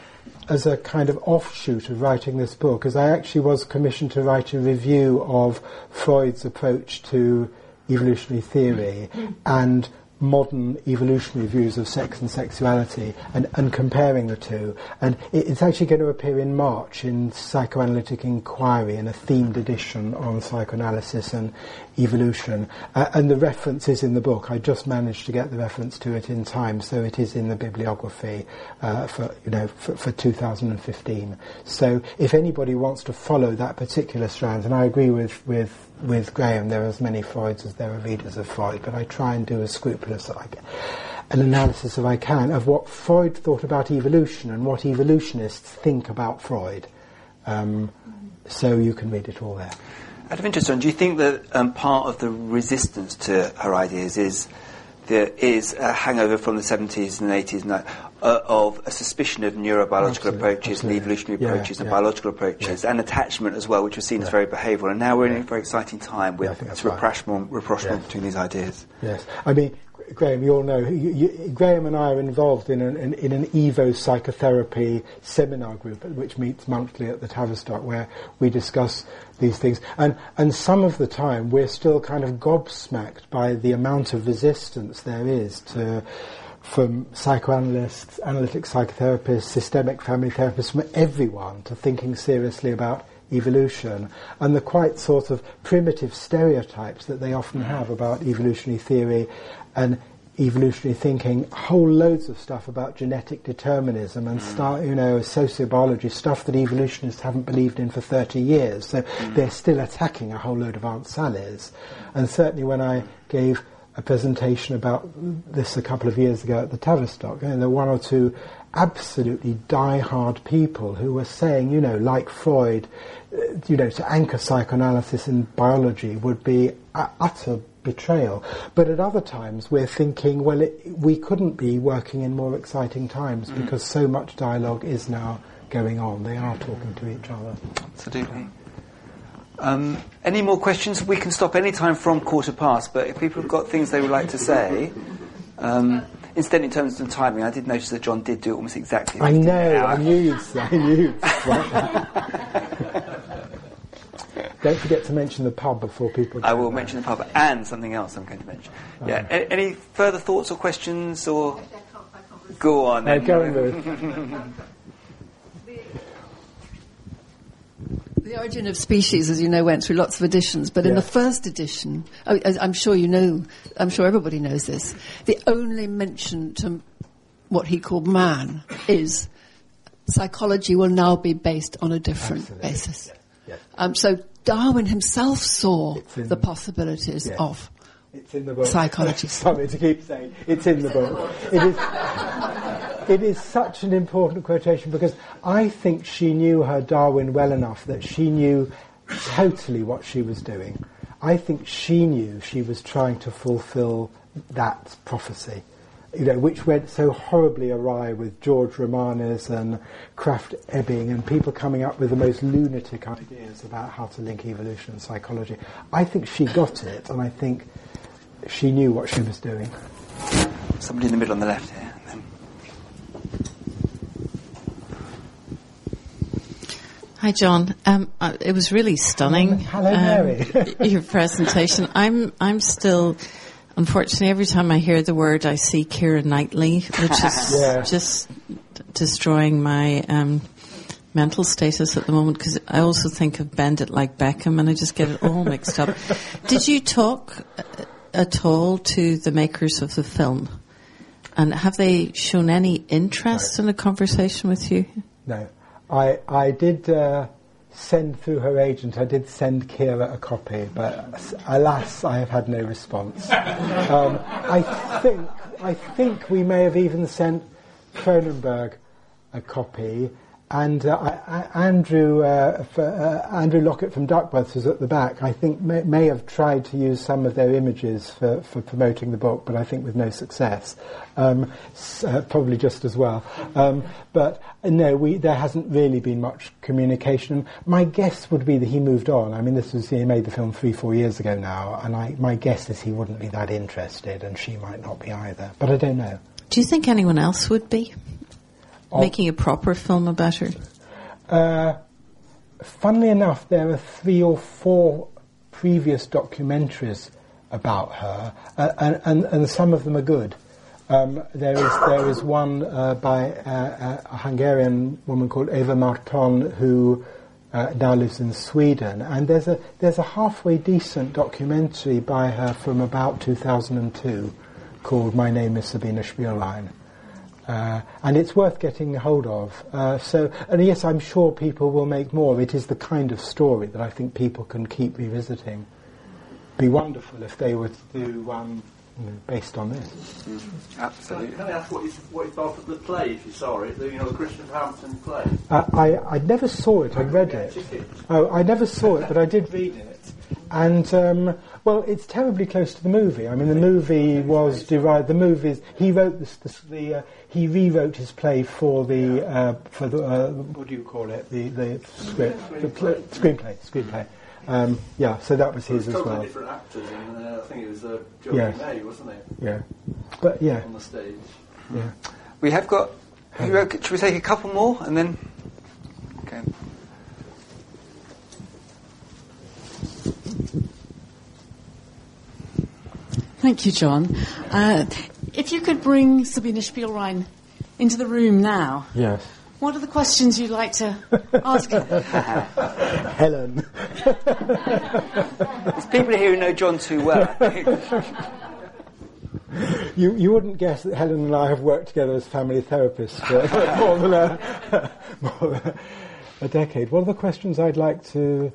as a kind of offshoot of writing this book is I actually was commissioned to write a review of Freud's approach to evolutionary theory and modern evolutionary views of sex and sexuality and, and comparing the two. And it, it's actually going to appear in March in Psychoanalytic Inquiry in a themed edition on psychoanalysis and evolution. Uh, and the reference is in the book. I just managed to get the reference to it in time, so it is in the bibliography uh, for, you know, for, for 2015. So if anybody wants to follow that particular strand, and I agree with, with with Graham, there are as many Freuds as there are readers of Freud, but I try and do as scrupulous as I can, an analysis as I can of what Freud thought about evolution and what evolutionists think about Freud. Um, so you can read it all there. Out of interest, John, do you think that um, part of the resistance to her ideas is there is a hangover from the 70s and 80s and uh, of a suspicion of neurobiological absolutely, approaches absolutely. and evolutionary yeah, approaches and biological approaches yeah. and attachment as well, which was seen as very behavioural. And now we're in a very exciting time with rapprochement, rapprochement between these ideas. Yes. I mean, Graham, you all know, you, you, Graham and I are involved in an, in, in, an Evo psychotherapy seminar group which meets monthly at the Tavistock where we discuss these things. And, and some of the time we're still kind of gobsmacked by the amount of resistance there is to from psychoanalysts, analytic psychotherapists, systemic family therapists, from everyone to thinking seriously about evolution and the quite sort of primitive stereotypes that they often have about evolutionary theory and evolutionary thinking, whole loads of stuff about genetic determinism and start, you know, sociobiology, stuff that evolutionists haven't believed in for 30 years. So mm. they're still attacking a whole load of Aunt Sally's. And certainly when I gave a presentation about this a couple of years ago at the Tavistock. And there were one or two absolutely die-hard people who were saying, you know, like Freud, uh, you know, to anchor psychoanalysis in biology would be utter betrayal. But at other times, we're thinking, well, it, we couldn't be working in more exciting times Mm. because so much dialogue is now going on. They are talking to each other. Absolutely. Um, any more questions? We can stop any time from quarter past, but if people have got things they would like to say. Um, instead, in terms of timing, I did notice that John did do it almost exactly. I know, I knew you'd say, I knew. Don't forget to mention the pub before people. I will there. mention the pub and something else I'm going to mention. Yeah. A- any further thoughts or questions or? Go on. No, go on, The Origin of Species, as you know, went through lots of editions, but in the first edition, I- I'm sure you know, I'm sure everybody knows this, the only mention to what he called man is psychology will now be based on a different Absolutely. basis. Yes. Um, so Darwin himself saw in- the possibilities Yes. of It's in the book. Psychology. Sorry to keep saying it's in the book. It is. It is such an important quotation because I think she knew her Darwin well enough that she knew totally what she was doing. I think she knew she was trying to fulfil that prophecy, you know, which went so horribly awry with George Romanes and Krafft Ebing and people coming up with the most lunatic ideas about how to link evolution and psychology. I think she got it, and I think she knew what she was doing. Somebody in the middle on the left here. and then- Hi, John. Um, uh, it was really stunning. Hello, um, Mary. your presentation. I'm I'm still, unfortunately, every time I hear the word, I see Keira Knightley, which is Yeah. just destroying my um, mental status at the moment. Because I also think of Bend It Like Beckham, and I just get it all mixed up. Did you talk uh, at all to the makers of the film? And have they shown any interest in a conversation with you? No, I I did uh, send through her agent. I did send Keira a copy, but alas, I have had no response. um, I think I think we may have even sent Cronenberg a copy. And uh, I, Andrew uh, f uh, Andrew Lockett from Duckworth was at the back. I think may, may have tried to use some of their images for, for promoting the book, but I think with no success. Um, uh, probably just as well. Um, but uh, no, we, there hasn't really been much communication. My guess would be that he moved on. I mean, this was he made the film three, four years ago now, and I, my guess is he wouldn't be that interested, and she might not be either. But I don't know. Do you think anyone else would be. Making a proper film about her? Uh, funnily enough, there are three or four previous documentaries about her, uh, and, and, and some of them are good. Um, there is there is one uh, by uh, a Hungarian woman called Eva Marton who uh, now lives in Sweden, and there's a there's a halfway decent documentary by her from about 2002 called My Name is Sabina Spielrein. Uh, and it's worth getting hold of. Uh, so, and yes, I'm sure people will make more. It is the kind of story that I think people can keep revisiting. Be wonderful if they were to do one you know, based on this. Absolutely. Can I ask what you, what you thought of the play, if you saw it, the, you know, the Christian Hampton play? Uh, I, I never saw it. I read it. Oh, I never saw it, but I did read it. And um, well, it's terribly close to the movie. I mean, the movie was derived. The movies he wrote this. this the uh, he rewrote his play for the uh, for the uh, what do you call it? The the script, the pl- screenplay, screenplay. Um, yeah, so that was his as totally well. different actors, and uh, I think it was uh, Jodhi Yes. May, wasn't it, Yeah, but yeah, on the stage? yeah. We have got. have you- Should we take a couple more and then? Okay. Thank you, John. Uh, if you could bring Sabina Spielrein into the room now, Yes. what are the questions you'd like to ask her? Helen. There's people here who know John too well. You, you wouldn't guess that Helen and I have worked together as family therapists for more than a, more than a decade. What are the questions I'd like to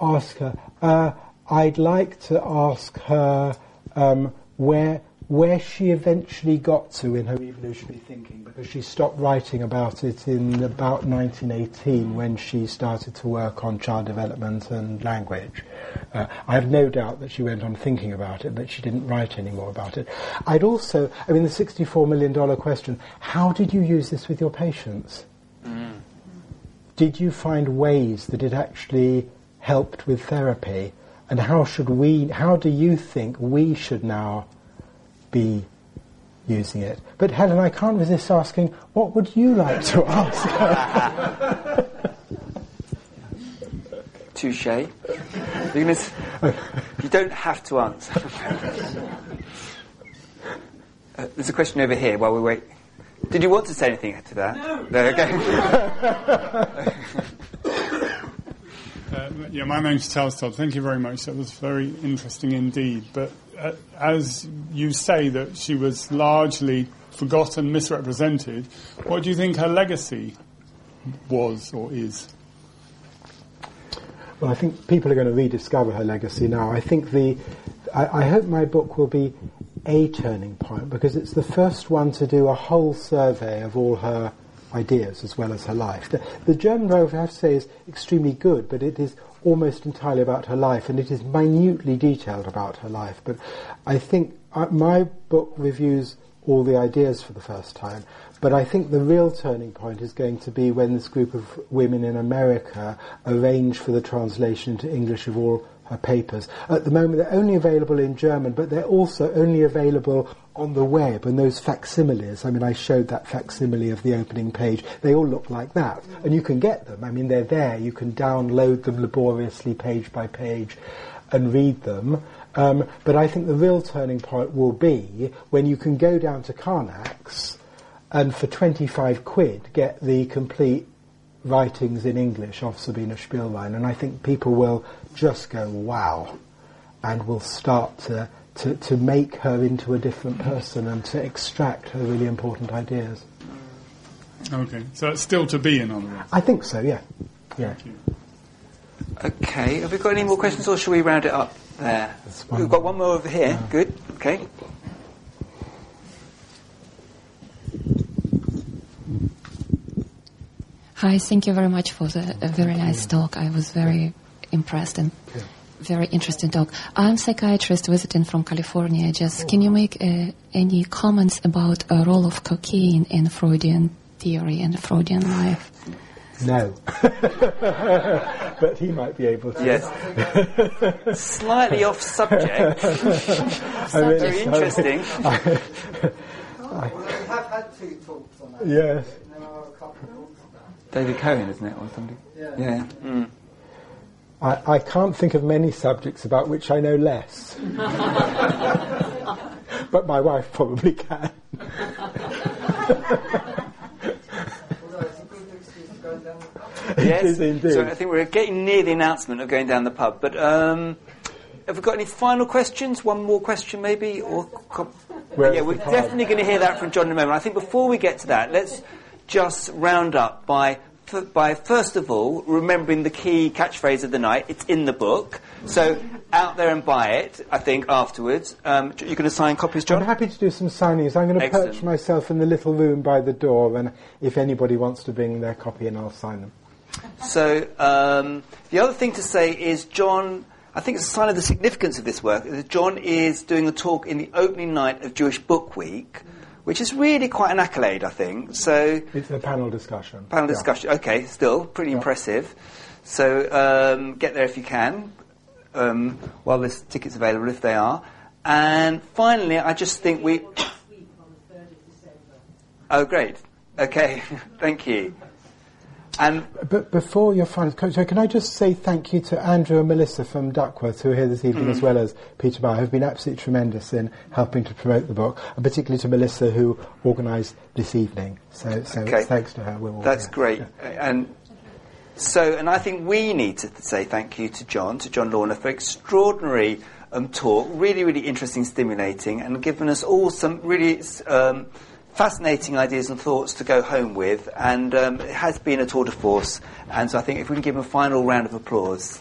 ask her? Uh, I'd like to ask her um, where where she eventually got to in her evolutionary thinking, because she stopped writing about it in about 1918 when she started to work on child development and language. Uh, I have no doubt that she went on thinking about it, but she didn't write any more about it. I'd also, I mean, the $64 million question, how did you use this with your patients? Mm. Did you find ways that it actually helped with therapy? And how should we, how do you think we should now be using it. But Helen, I can't resist asking, what would you like to ask? Touche. You don't have to answer. uh, there's a question over here while we wait. Did you want to say anything to that? No. no okay. uh, yeah, my name's Charles Todd. Thank you very much. That was very interesting indeed. But uh, as you say that she was largely forgotten, misrepresented, what do you think her legacy was or is? Well, I think people are going to rediscover her legacy now. I think the, I, I, hope my book will be a turning point because it's the first one to do a whole survey of all her ideas as well as her life. The, the German biography, I have to say, is extremely good, but it is almost entirely about her life, and it is minutely detailed about her life. But I think uh, my book reviews all the ideas for the first time. But I think the real turning point is going to be when this group of women in America arrange for the translation into English of all her papers. At the moment, they're only available in German, but they're also only available on the web. And those facsimiles, I mean, I showed that facsimile of the opening page, they all look like that. And you can get them. I mean, they're there. You can download them laboriously, page by page, and read them. Um, but I think the real turning point will be when you can go down to Karnac's and for 25 quid get the complete writings in English of Sabina Spielrein. And I think people will just go, wow, and will start to, to, to make her into a different person and to extract her really important ideas. Okay, so it's still to be, in other words? I think so, yeah. yeah. Okay, have we got any more questions or shall we round it up there? We've got one more over here. Yeah. Good, okay. Hi, thank you very much for the very nice talk. I was very impressed and very interesting talk. I'm a psychiatrist visiting from California. Just can you make uh, any comments about a role of cocaine in Freudian theory and Freudian life? No. but he might be able to. Yes. Slightly off subject. I mean, very interesting. I, I, we have had two talks on that. Yes. David Cohen, isn't it, or something? Yeah. yeah. Mm. I, I can't think of many subjects about which I know less. but my wife probably can. yes, so I think we're getting near the announcement of going down the pub. But um, have we got any final questions? One more question, maybe, or com- yeah, we're definitely going to hear that from John in a moment. I think before we get to that, let's just round up by by first of all remembering the key catchphrase of the night. It's in the book, so out there and buy it. I think afterwards. Um, you're going to sign copies, John. I'm happy to do some signings. I'm going to Excellent. perch myself in the little room by the door, and if anybody wants to bring their copy, and I'll sign them. So um, the other thing to say is John. I think it's a sign of the significance of this work. That John is doing a talk in the opening night of Jewish Book Week which is really quite an accolade, I think. So it's a panel discussion. Panel yeah. discussion. Okay, still pretty yeah. impressive. So um, get there if you can, um, while there's tickets available if they are. And finally, I just think we. Oh, great. Okay, thank you. And but before your final, so can I just say thank you to Andrew and Melissa from Duckworth, who are here this evening, mm-hmm. as well as Peter Bauer, who've been absolutely tremendous in helping to promote the book, and particularly to Melissa, who organised this evening. So, so okay. thanks to her. That's here. great. Yeah. And so, and I think we need to say thank you to John, to John Launer, for extraordinary um, talk, really, really interesting, stimulating, and given us all some really. Um, fascinating ideas and thoughts to go home with, and um, it has been a tour de force. And so I think if we can give him a final round of applause.